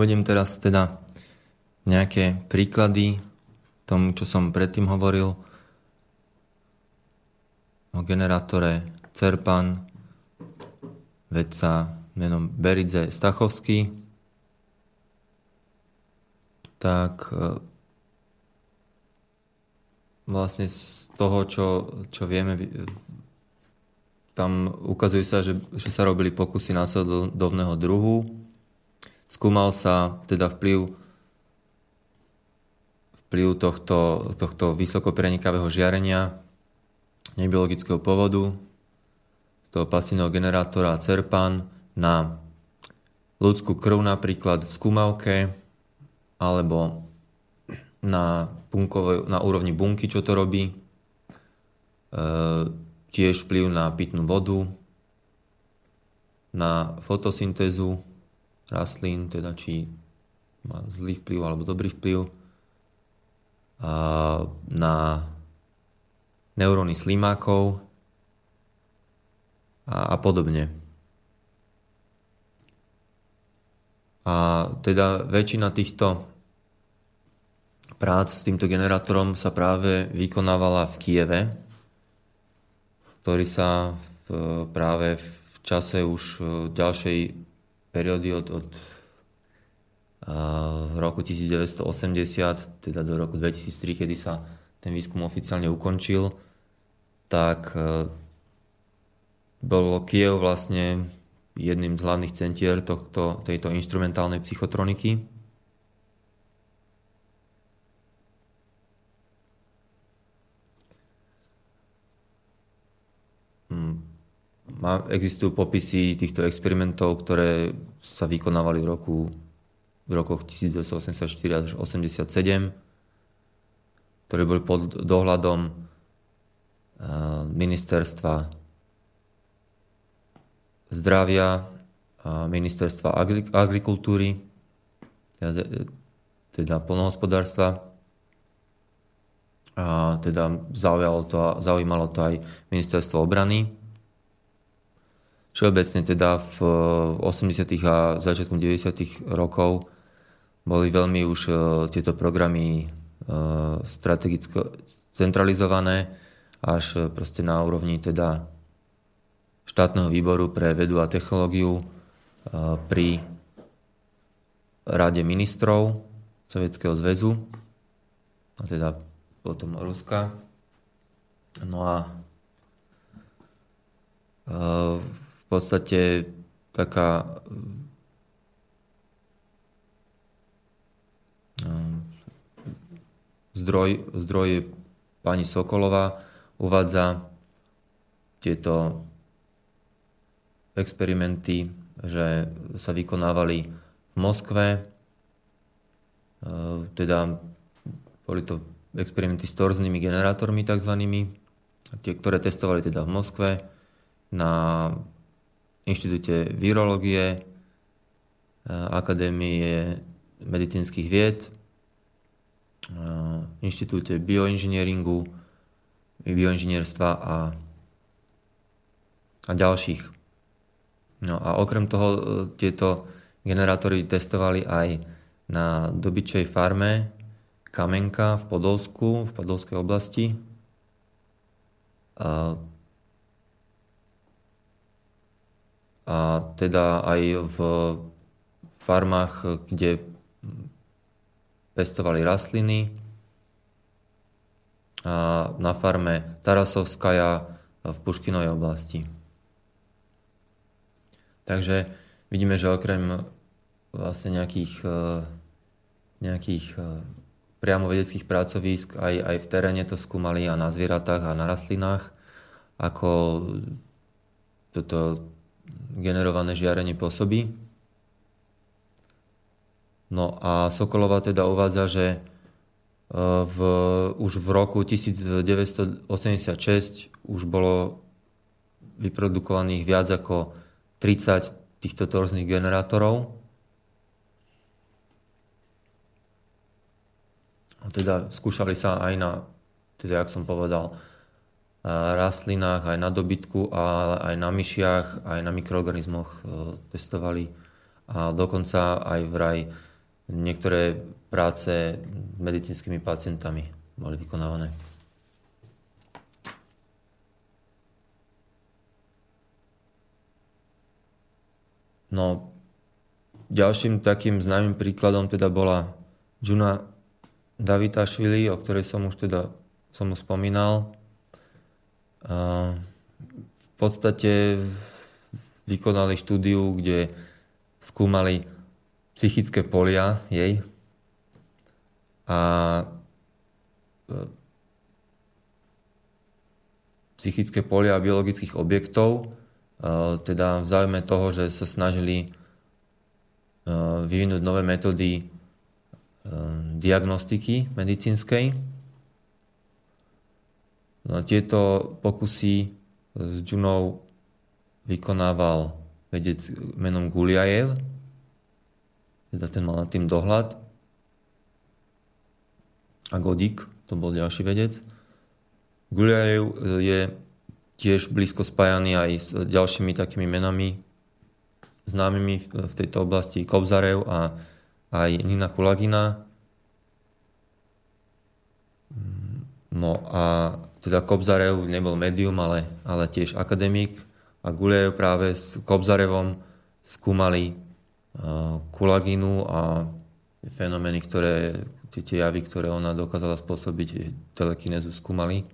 Uvediem teraz teda nejaké príklady tomu, čo som predtým hovoril o generátore Cerpan vedca menom Beridze Stachovský. Tak e, vlastne z toho, čo, čo vieme, tam ukazuje sa, že, že sa robili pokusy následovného druhu. Skúmal sa teda vplyv vplyv tohto, tohto vysoko prenikavého žiarenia nebiologického povodu z toho pasívneho generátora Cerpan na ľudskú krv napríklad v skúmavke alebo na, bunkové, na úrovni bunky, čo to robí. E, tiež vplyv na pitnú vodu, na fotosyntézu rastlín, teda či má zlý vplyv alebo dobrý vplyv, na neuróny slimákov a, a podobne. A teda väčšina týchto prác s týmto generátorom sa práve vykonávala v Kieve, ktorý sa v, práve v čase už e, ďalšej periódy od, od roku 1980, teda do roku 2003, kedy sa ten výskum oficiálne ukončil, tak e, bol Kiev vlastne jedným z hlavných centier tohto, tejto instrumentálnej psychotroniky. Existujú popisy týchto experimentov, ktoré sa vykonávali v, roku, v rokoch 1984 až 1987, ktoré boli pod dohľadom eh, ministerstva zdravia a ministerstva agrikultúry, teda, teda polnohospodárstva. A teda zaujalo to, zaujímalo to aj ministerstvo obrany. Všeobecne teda v 80. a začiatkom 90. rokov boli veľmi už e, tieto programy e, strategicko centralizované až proste na úrovni teda štátneho výboru pre vedu a technológiu e, pri Rade ministrov Sovietskeho zväzu, a teda potom Ruska. No a e, podstate taká e, zdroj, zdroj pani Sokolová uvádza tieto experimenty, že sa vykonávali v Moskve, e, teda boli to experimenty s torznými generátormi tzv., tie, ktoré testovali teda v Moskve na Inštitúte virológie, e, Akadémie medicínskych vied, e, Inštitúte bioinžinieringu, bioinžinierstva a, a ďalších. No a okrem toho e, tieto generátory testovali aj na dobyčej farme Kamenka v Podolsku, v Podolskej oblasti. A, teda aj v farmách, kde pestovali rastliny. A na farme Tarasovskaja v Puškinovej oblasti. Takže vidíme, že okrem vlastne nejakých, e, nejakých e, priamo vedeckých pracovísk aj, aj v teréne to skúmali a na zvieratách a na rastlinách, ako toto generované žiarenie pôsobí. No a Sokolova teda uvádza, že e, v, už v roku 1986 už bolo vyprodukovaných viac ako 30 týchto torzných generátorov. Teda skúšali sa aj na, teda jak som povedal, rastlinách, aj na dobytku, ale aj na myšiach, aj na mikroorganizmoch e, testovali. A dokonca aj vraj niektoré práce medicínskymi pacientami boli vykonávané. No, ďalším takým známym príkladom teda bola Juna Davitašvili, o ktorej som už teda som mu spomínal. V podstate vykonali štúdiu, kde skúmali psychické polia jej a e, psychické polia biologických objektov Eh, teda v záujme toho, že sa snažili eh, vyvinúť nové metódy diagnostiky medicínskej. No tieto pokusy s Junou vykonával vedec menom Guliajev, teda ten mal nad tým dohľad. A Godik, to bol ďalší vedec. Guliajev je tiež blízko spájaný aj s ďalšími takými menami známymi v tejto oblasti Kobzarev a aj Nina Kulagina. No a teda Kobzarev nebol médium, ale, ale tiež akademik a Gulejev práve s Kobzarevom skúmali uh, Kulaginu a fenomény, ktoré, tie, javy, ktoré ona dokázala spôsobiť, telekinezu skúmali.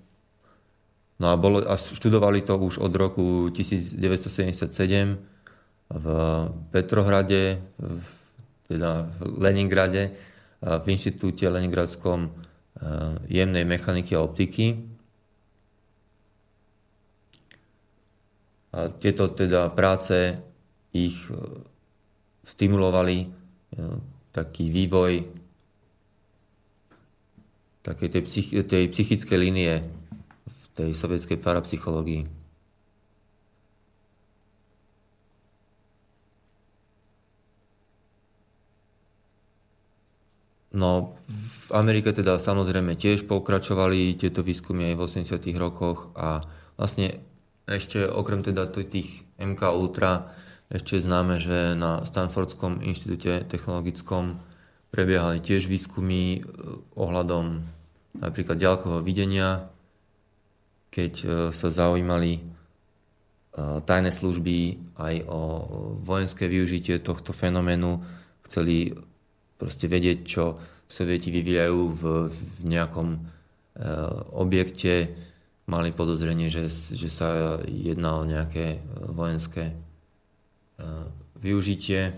No a, bolo, a študovali to už od roku 1977 v Petrohrade, v, teda v Leningrade, v inštitúte Leningradskom jemnej mechaniky a optiky. A tieto teda práce ich e, stimulovali e, taký vývoj takej tej, psych- tej psychickej línie v tej sovietskej parapsychológii. No, v Amerike teda samozrejme tiež pokračovali tieto výskumy aj v 80 rokoch a vlastne ešte okrem teda tých MK Ultra ešte známe, že na Stanfordskom inštitúte technologickom prebiehali tiež výskumy e, ohľadom napríklad ďalkového videnia, keď e, sa zaujímali e, tajné služby aj o vojenské využitie tohto fenoménu, chceli proste vedieť, čo sovieti vyvíjajú v, v nejakom objekte. Mali podozrenie, že, že sa jedná o nejaké vojenské e, využitie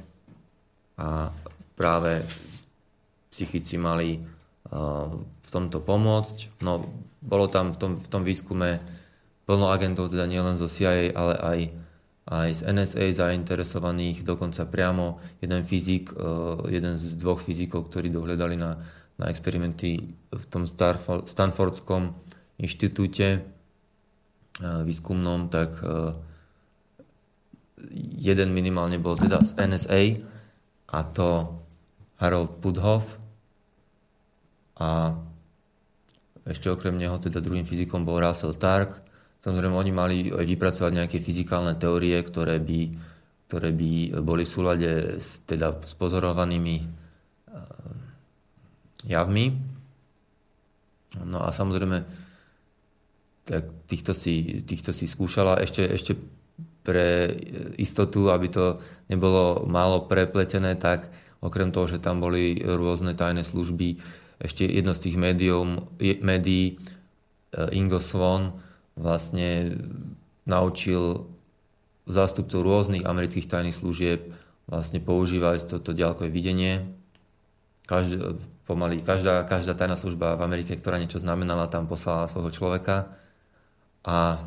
a práve psychici mali e, v tomto pomôcť. No, bolo tam v tom, v tom výskume plno agentov, teda nielen zo CIA, ale aj aj z NSA zainteresovaných, dokonca priamo jeden fyzik, e, jeden z dvoch fyzikov, ktorí dohľadali na, na experimenty v tom Stanfordskom inštitúte e, výskumnom, tak e, jeden minimálne bol teda z NSA a to Harold Puthoff a ešte okrem neho teda druhým fyzikom bol Russell Tark, Samozrejme, oni mali aj vypracovať nejaké fyzikálne teórie, ktoré by, ktoré by boli v súlade s, teda, s pozorovanými uh, javmi. No a samozrejme, tak týchto, si, týchto si skúšala ešte, ešte pre istotu, aby to nebolo málo prepletené, tak okrem toho, že tam boli rôzne tajné služby, ešte jedno z tých médium, médií, uh, Ingo Swan, vlastne naučil zástupcov rôznych amerických tajných služieb vlastne používať toto ďalkové videnie. Každý, pomaly každá, každá tajná služba v Amerike, ktorá niečo znamenala, tam poslala svojho človeka a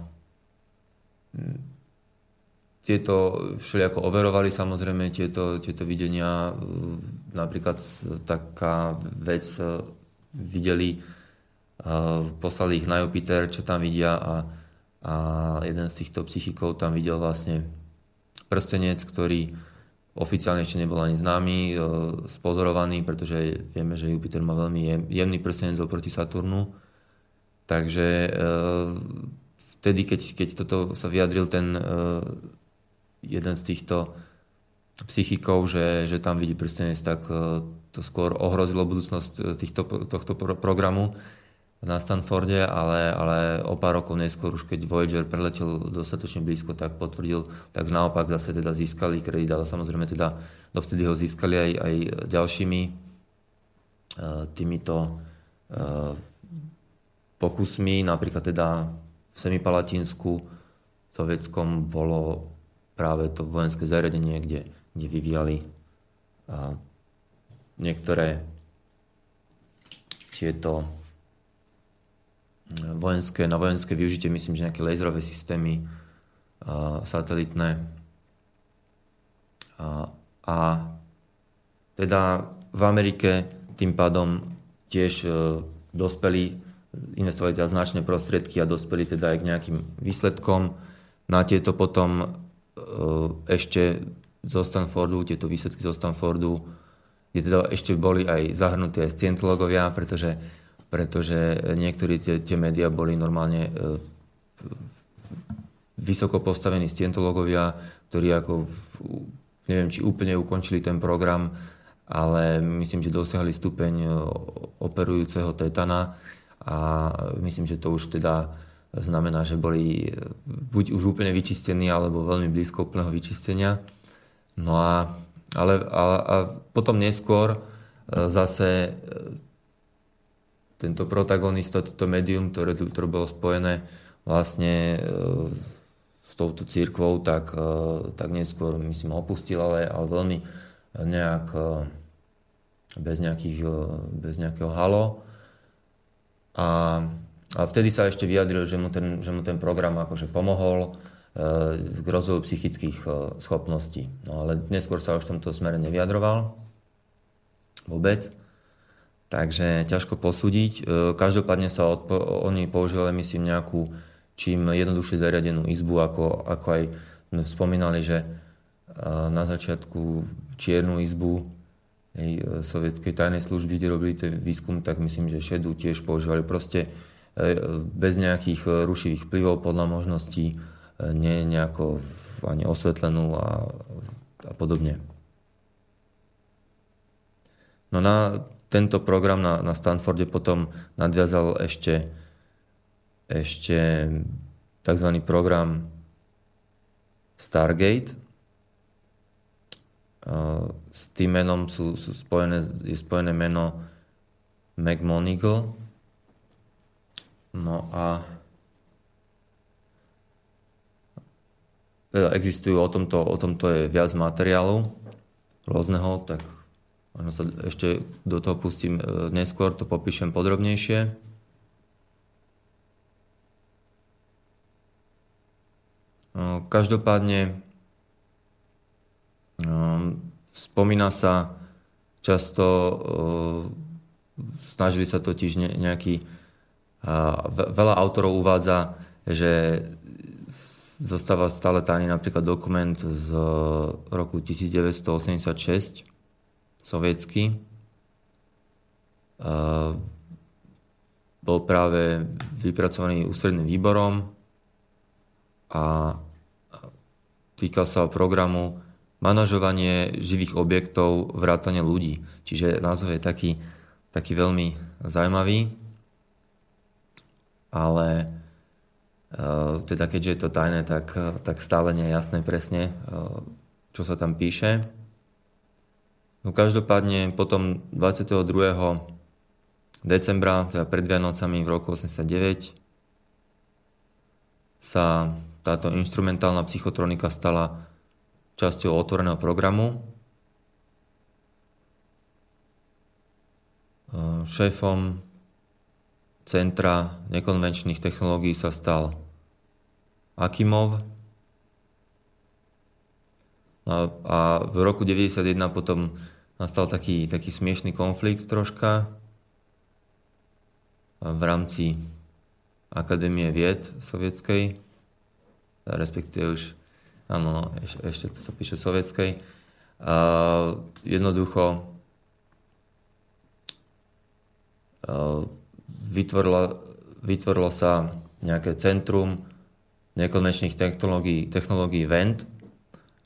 tieto všelijako overovali samozrejme tieto, tieto videnia. Napríklad taká vec videli poslali ich na Jupiter, čo tam vidia a, a jeden z týchto psychikov tam videl vlastne prstenec, ktorý oficiálne ešte nebol ani známy, e, spozorovaný, pretože vieme, že Jupiter má veľmi jemný prstenec oproti Saturnu. Takže e, vtedy, keď, keď toto sa vyjadril ten e, jeden z týchto psychikov, že, že tam vidí prstenec, tak to skôr ohrozilo budúcnosť týchto, tohto programu na Stanforde, ale, ale o pár rokov neskôr, už keď Voyager preletel dostatočne blízko, tak potvrdil, tak naopak zase teda získali kredit, ale samozrejme teda dovtedy ho získali aj, aj ďalšími uh, týmito uh, pokusmi, napríklad teda v Semipalatinsku sovietskom bolo práve to vojenské zariadenie, kde, kde vyvíjali uh, niektoré tieto vojenské, na vojenské využitie, myslím, že nejaké laserové systémy a, satelitné. A, a teda v Amerike tým pádom tiež e, dospeli, investovali teda značné prostriedky a dospeli teda aj k nejakým výsledkom. Na tieto potom e, ešte zo Stanfordu, tieto výsledky zo Stanfordu, kde teda ešte boli aj zahrnuté aj scientológovia, pretože pretože niektorí tie, tie médiá boli normálne e, vysoko postavení scientológovia, ktorí ako, neviem, či úplne ukončili ten program, ale myslím, že dosiahli stupeň e, operujúceho tetana a myslím, že to už teda znamená, že boli buď už úplne vyčistení, alebo veľmi blízko úplného vyčistenia. No a, ale, a, a potom neskôr e, zase tento protagonista, toto médium, ktoré, ktoré bolo spojené vlastne e, s touto církvou, tak, e, tak neskôr myslím opustil, ale, ale veľmi nejak bez, nejakých, bez nejakého halo. A, a vtedy sa ešte vyjadril, že mu ten, že mu ten program akože pomohol k rozvoju psychických schopností. No ale neskôr sa už v tomto smere nevyjadroval vôbec. Takže ťažko posúdiť. E, každopádne sa odpo- oni používali, myslím, nejakú čím jednoduchšie zariadenú izbu, ako, ako aj spomínali, že e, na začiatku čiernu izbu hej, e, sovietskej tajnej služby, kde robili ten výskum, tak myslím, že šedu tiež používali proste bez nejakých rušivých vplyvov podľa možností, nie nejako ani osvetlenú a, a podobne. No na tento program na, na Stanforde potom nadviazal ešte, ešte tzv. program Stargate. S tým menom sú, sú spojené, je spojené meno McMonigal. No a teda existujú o tomto, o tomto je viac materiálu rôzneho, tak Možno sa ešte do toho pustím e, neskôr, to popíšem podrobnejšie. Každopádne spomína sa často, e, snažili sa totiž nejaký, veľa autorov uvádza, že zostáva stále tajný napríklad dokument z roku 1986, sovietský, bol práve vypracovaný ústredným výborom a týkal sa programu manažovanie živých objektov, vrátane ľudí. Čiže názov je taký, taký veľmi zaujímavý, ale teda keďže je to tajné, tak, tak stále nie je jasné presne, čo sa tam píše. No každopádne potom 22. decembra, teda pred Vianocami v roku 89, sa táto instrumentálna psychotronika stala časťou otvoreného programu. Šéfom Centra nekonvenčných technológií sa stal Akimov. A, a v roku 91 potom nastal taký, taký smiešný konflikt troška v rámci Akadémie vied sovietskej, respektíve už, áno, ešte, ešte to sa píše sovietskej. A jednoducho vytvorilo, vytvorilo sa nejaké centrum nekonečných technológií, technológií VENT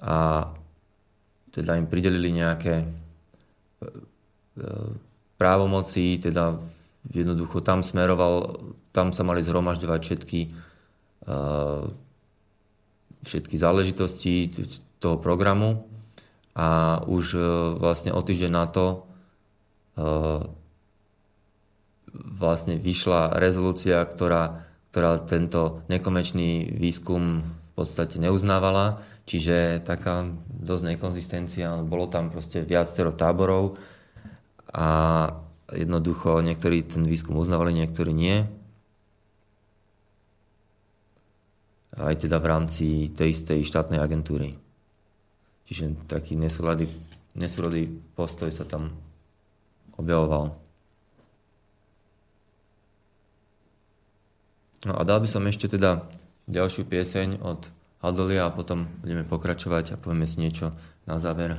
a teda im pridelili nejaké právomocí, teda jednoducho tam smeroval, tam sa mali zhromažďovať všetky, všetky záležitosti toho programu a už e, vlastne o týždeň na to vlastne vyšla rezolúcia, ktorá, ktorá tento nekomerčný výskum v podstate neuznávala, čiže taká dosť nekonzistencia, bolo tam proste viacero táborov, a jednoducho niektorí ten výskum uznávali, niektorí nie. Aj teda v rámci tej istej štátnej agentúry. Čiže taký nesúrodý, nesúrodý postoj sa tam objavoval. No a dal by som ešte teda ďalšiu pieseň od Hadolia a potom budeme pokračovať a povieme si niečo na záver.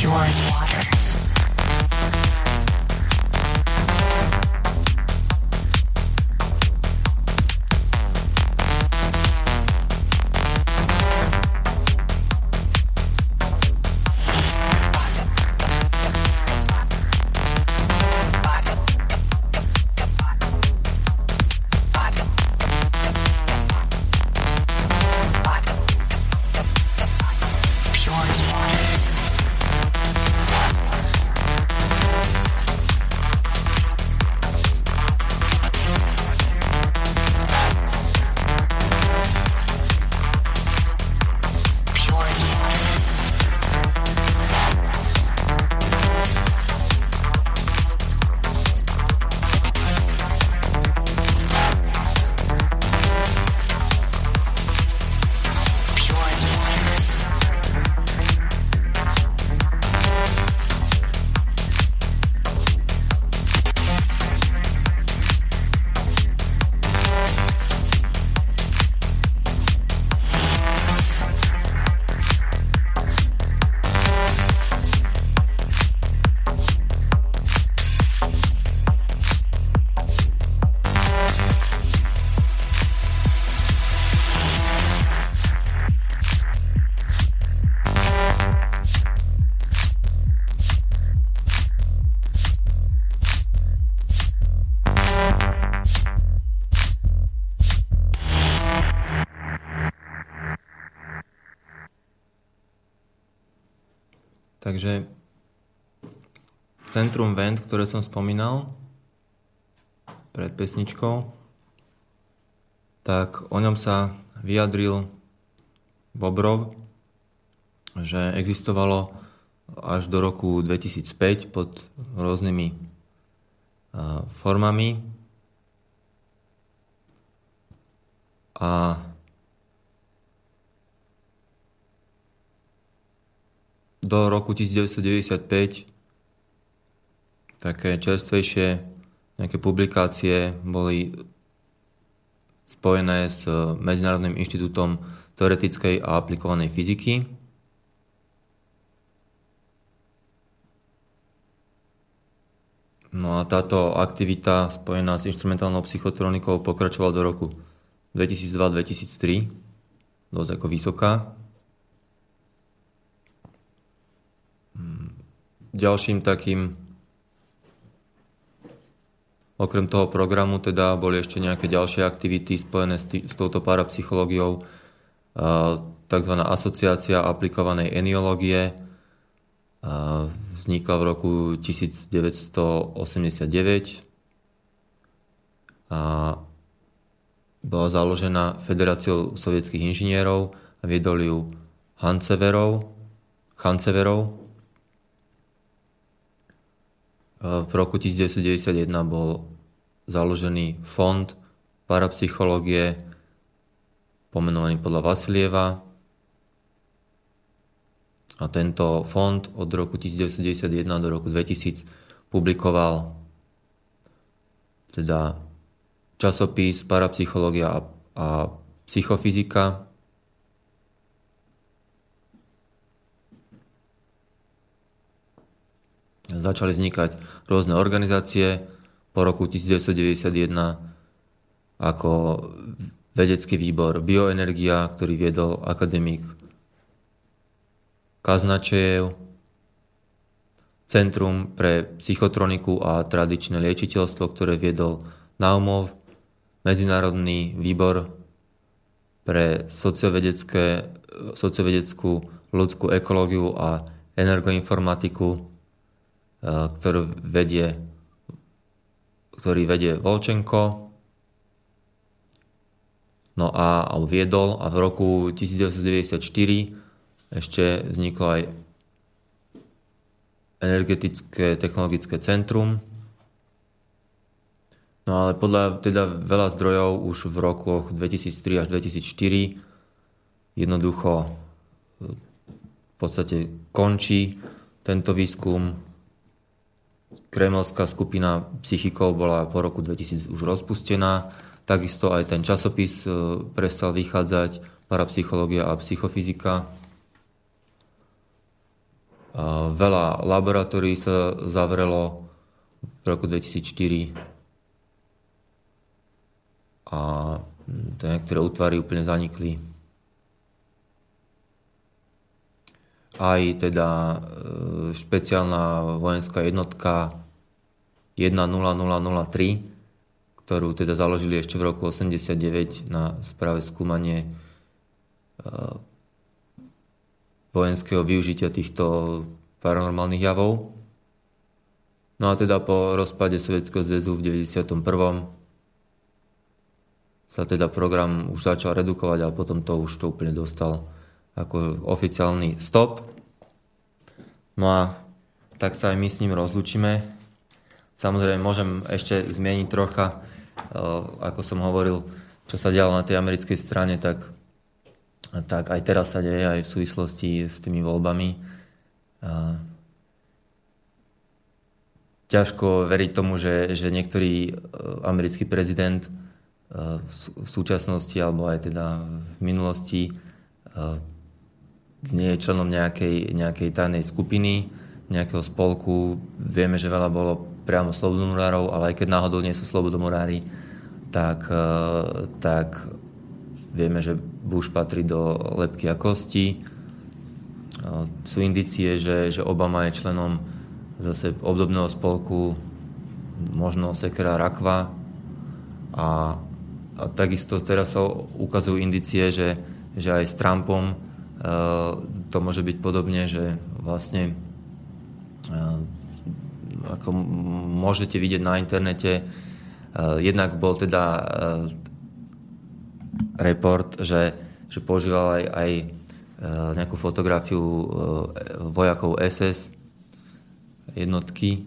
Pure as water. Takže Centrum Vent, ktoré som spomínal pred pesničkou, tak o ňom sa vyjadril Bobrov, že existovalo až do roku 2005 pod rôznymi formami. A do roku 1995 také čerstvejšie nejaké publikácie boli spojené s Medzinárodným inštitútom teoretickej a aplikovanej fyziky. No a táto aktivita spojená s instrumentálnou psychotronikou pokračovala do roku 2002-2003, dosť ako vysoká. Ďalším takým Okrem toho programu teda boli ešte nejaké ďalšie aktivity spojené s, tý, s touto parapsychológiou, tzv. asociácia aplikovanej eniológie, vznikla v roku 1989 a bola založená Federáciou sovietských inžinierov a viedol ju Hanceverov, Hanceverov v roku 1991 bol založený fond parapsychológie pomenovaný podľa Vasilieva. A tento fond od roku 1991 do roku 2000 publikoval teda časopis Parapsychológia a, a psychofyzika, začali vznikať rôzne organizácie po roku 1991 ako vedecký výbor Bioenergia, ktorý viedol akademik Kaznačejev, Centrum pre psychotroniku a tradičné liečiteľstvo, ktoré viedol Naumov, Medzinárodný výbor pre sociovedeckú ľudskú ekológiu a energoinformatiku, ktorú vedie, ktorý vedie Volčenko. No a, a viedol a v roku 1994 ešte vzniklo aj energetické technologické centrum. No ale podľa teda veľa zdrojov už v rokoch 2003 až 2004 jednoducho eh, v podstate končí tento výskum Kremelská skupina psychikov bola po roku 2000 už rozpustená, takisto aj ten časopis e, prestal vychádzať, parapsychológia a psychofyzika. Veľa laboratórií sa zavrelo v roku 2004 a niektoré útvary úplne zanikli. Aj teda e, špeciálna vojenská jednotka 10003, ktorú teda založili ešte v roku 89 na správe skúmanie e, vojenského využitia týchto paranormálnych javov. No a teda po rozpade Sovietskeho zväzu v 91. sa teda program už začal redukovať a potom to už to úplne dostal ako oficiálny stop. No a tak sa aj my s ním rozlučíme. Samozrejme, môžem ešte zmieniť trocha, eh, ako som hovoril, čo sa dialo na tej americkej strane, tak, tak aj teraz sa deje aj v súvislosti s tými voľbami. Eh, ťažko veriť tomu, že, že niektorý eh, americký prezident v súčasnosti alebo aj teda v minulosti nie je členom nejakej, nejakej tajnej skupiny, nejakého spolku. Vieme, že veľa bolo priamo slobodomurárov, ale aj keď náhodou nie sú slobodomurári, tak, e, tak vieme, že Bush patrí do lepky a kosti. E, sú indicie, že, že Obama je členom zase obdobného spolku, možno Sekera Rakva. A, a takisto teraz sa ukazujú indicie, že, že aj s Trumpom to môže byť podobne, že vlastne ako môžete vidieť na internete, jednak bol teda report, že, že používal aj, aj nejakú fotografiu vojakov SS jednotky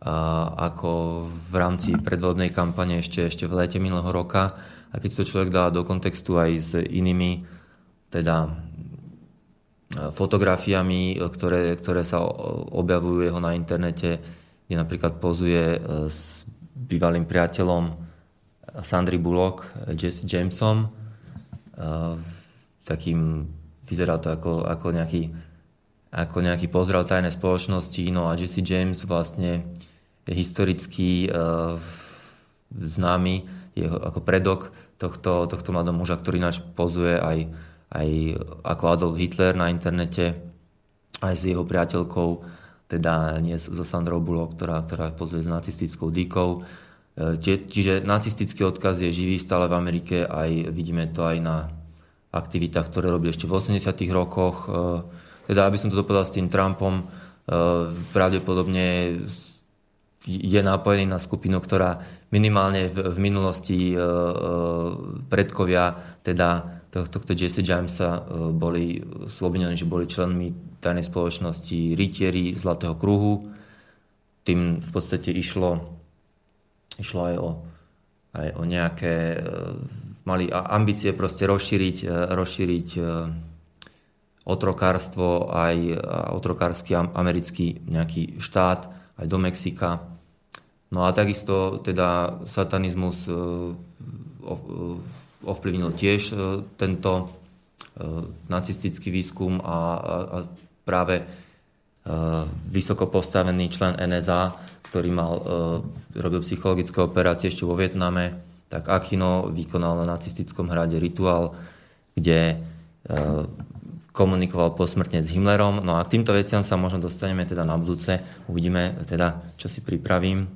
ako v rámci predvodnej kampane ešte, ešte v lete minulého roka. A keď to človek dá do kontextu aj s inými teda fotografiami, ktoré, ktoré sa objavujú jeho na internete, kde napríklad pozuje e, s bývalým priateľom Sandry Bullock, Jesse Jamesom. E, takým, vyzerá to ako, ako, nejaký, ako nejaký pozdrav tajnej spoločnosti. No a Jesse James vlastne je historicky známy, je ako predok tohto, tohto mladého muža, ktorý náš pozuje aj aj ako Adolf Hitler na internete, aj s jeho priateľkou, teda nie so Sandrou Bullock, ktorá, ktorá pozuje s nacistickou dýkou. E, čiže nacistický odkaz je živý stále v Amerike, aj vidíme to aj na aktivitách, ktoré robili ešte v 80 rokoch. E, teda, aby som to dopovedal s tým Trumpom, e, pravdepodobne je napojený na skupinu, ktorá minimálne v, v minulosti predkovia teda tohto Jesse Jamesa e, boli slobodení, že boli členmi tajnej spoločnosti Rytieri Zlatého kruhu. Tým v podstate išlo, išlo aj o, aj o nejaké, e, mali ambície proste rozšíriť, e, rozšíriť otrokárstvo, aj otrokársky americký nejaký štát, aj do Mexika. No a takisto teda satanizmus ovplyvnil tiež e, tento e, nacistický výskum a, práve e, vysoko postavený člen NSA, ktorý mal, robil psychologické operácie ešte vo Vietname, tak Akino vykonal na nacistickom hrade rituál, kde komunikoval posmrtne s Himmlerom. No a k týmto veciam sa možno dostaneme teda na budúce. Uvidíme teda, čo si pripravím.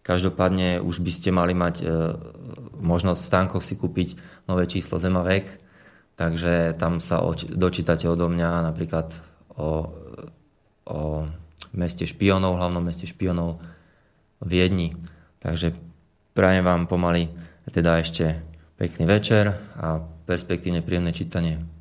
Každopádne už by ste mali mať možnosť v stánkoch si kúpiť nové číslo Zemavek, takže tam sa dočítate odo mňa napríklad o, o meste špionov, hlavnom meste špionov v Viedni. Takže prajem vám pomaly teda ešte pekný večer a perspektívne príjemné čítanie.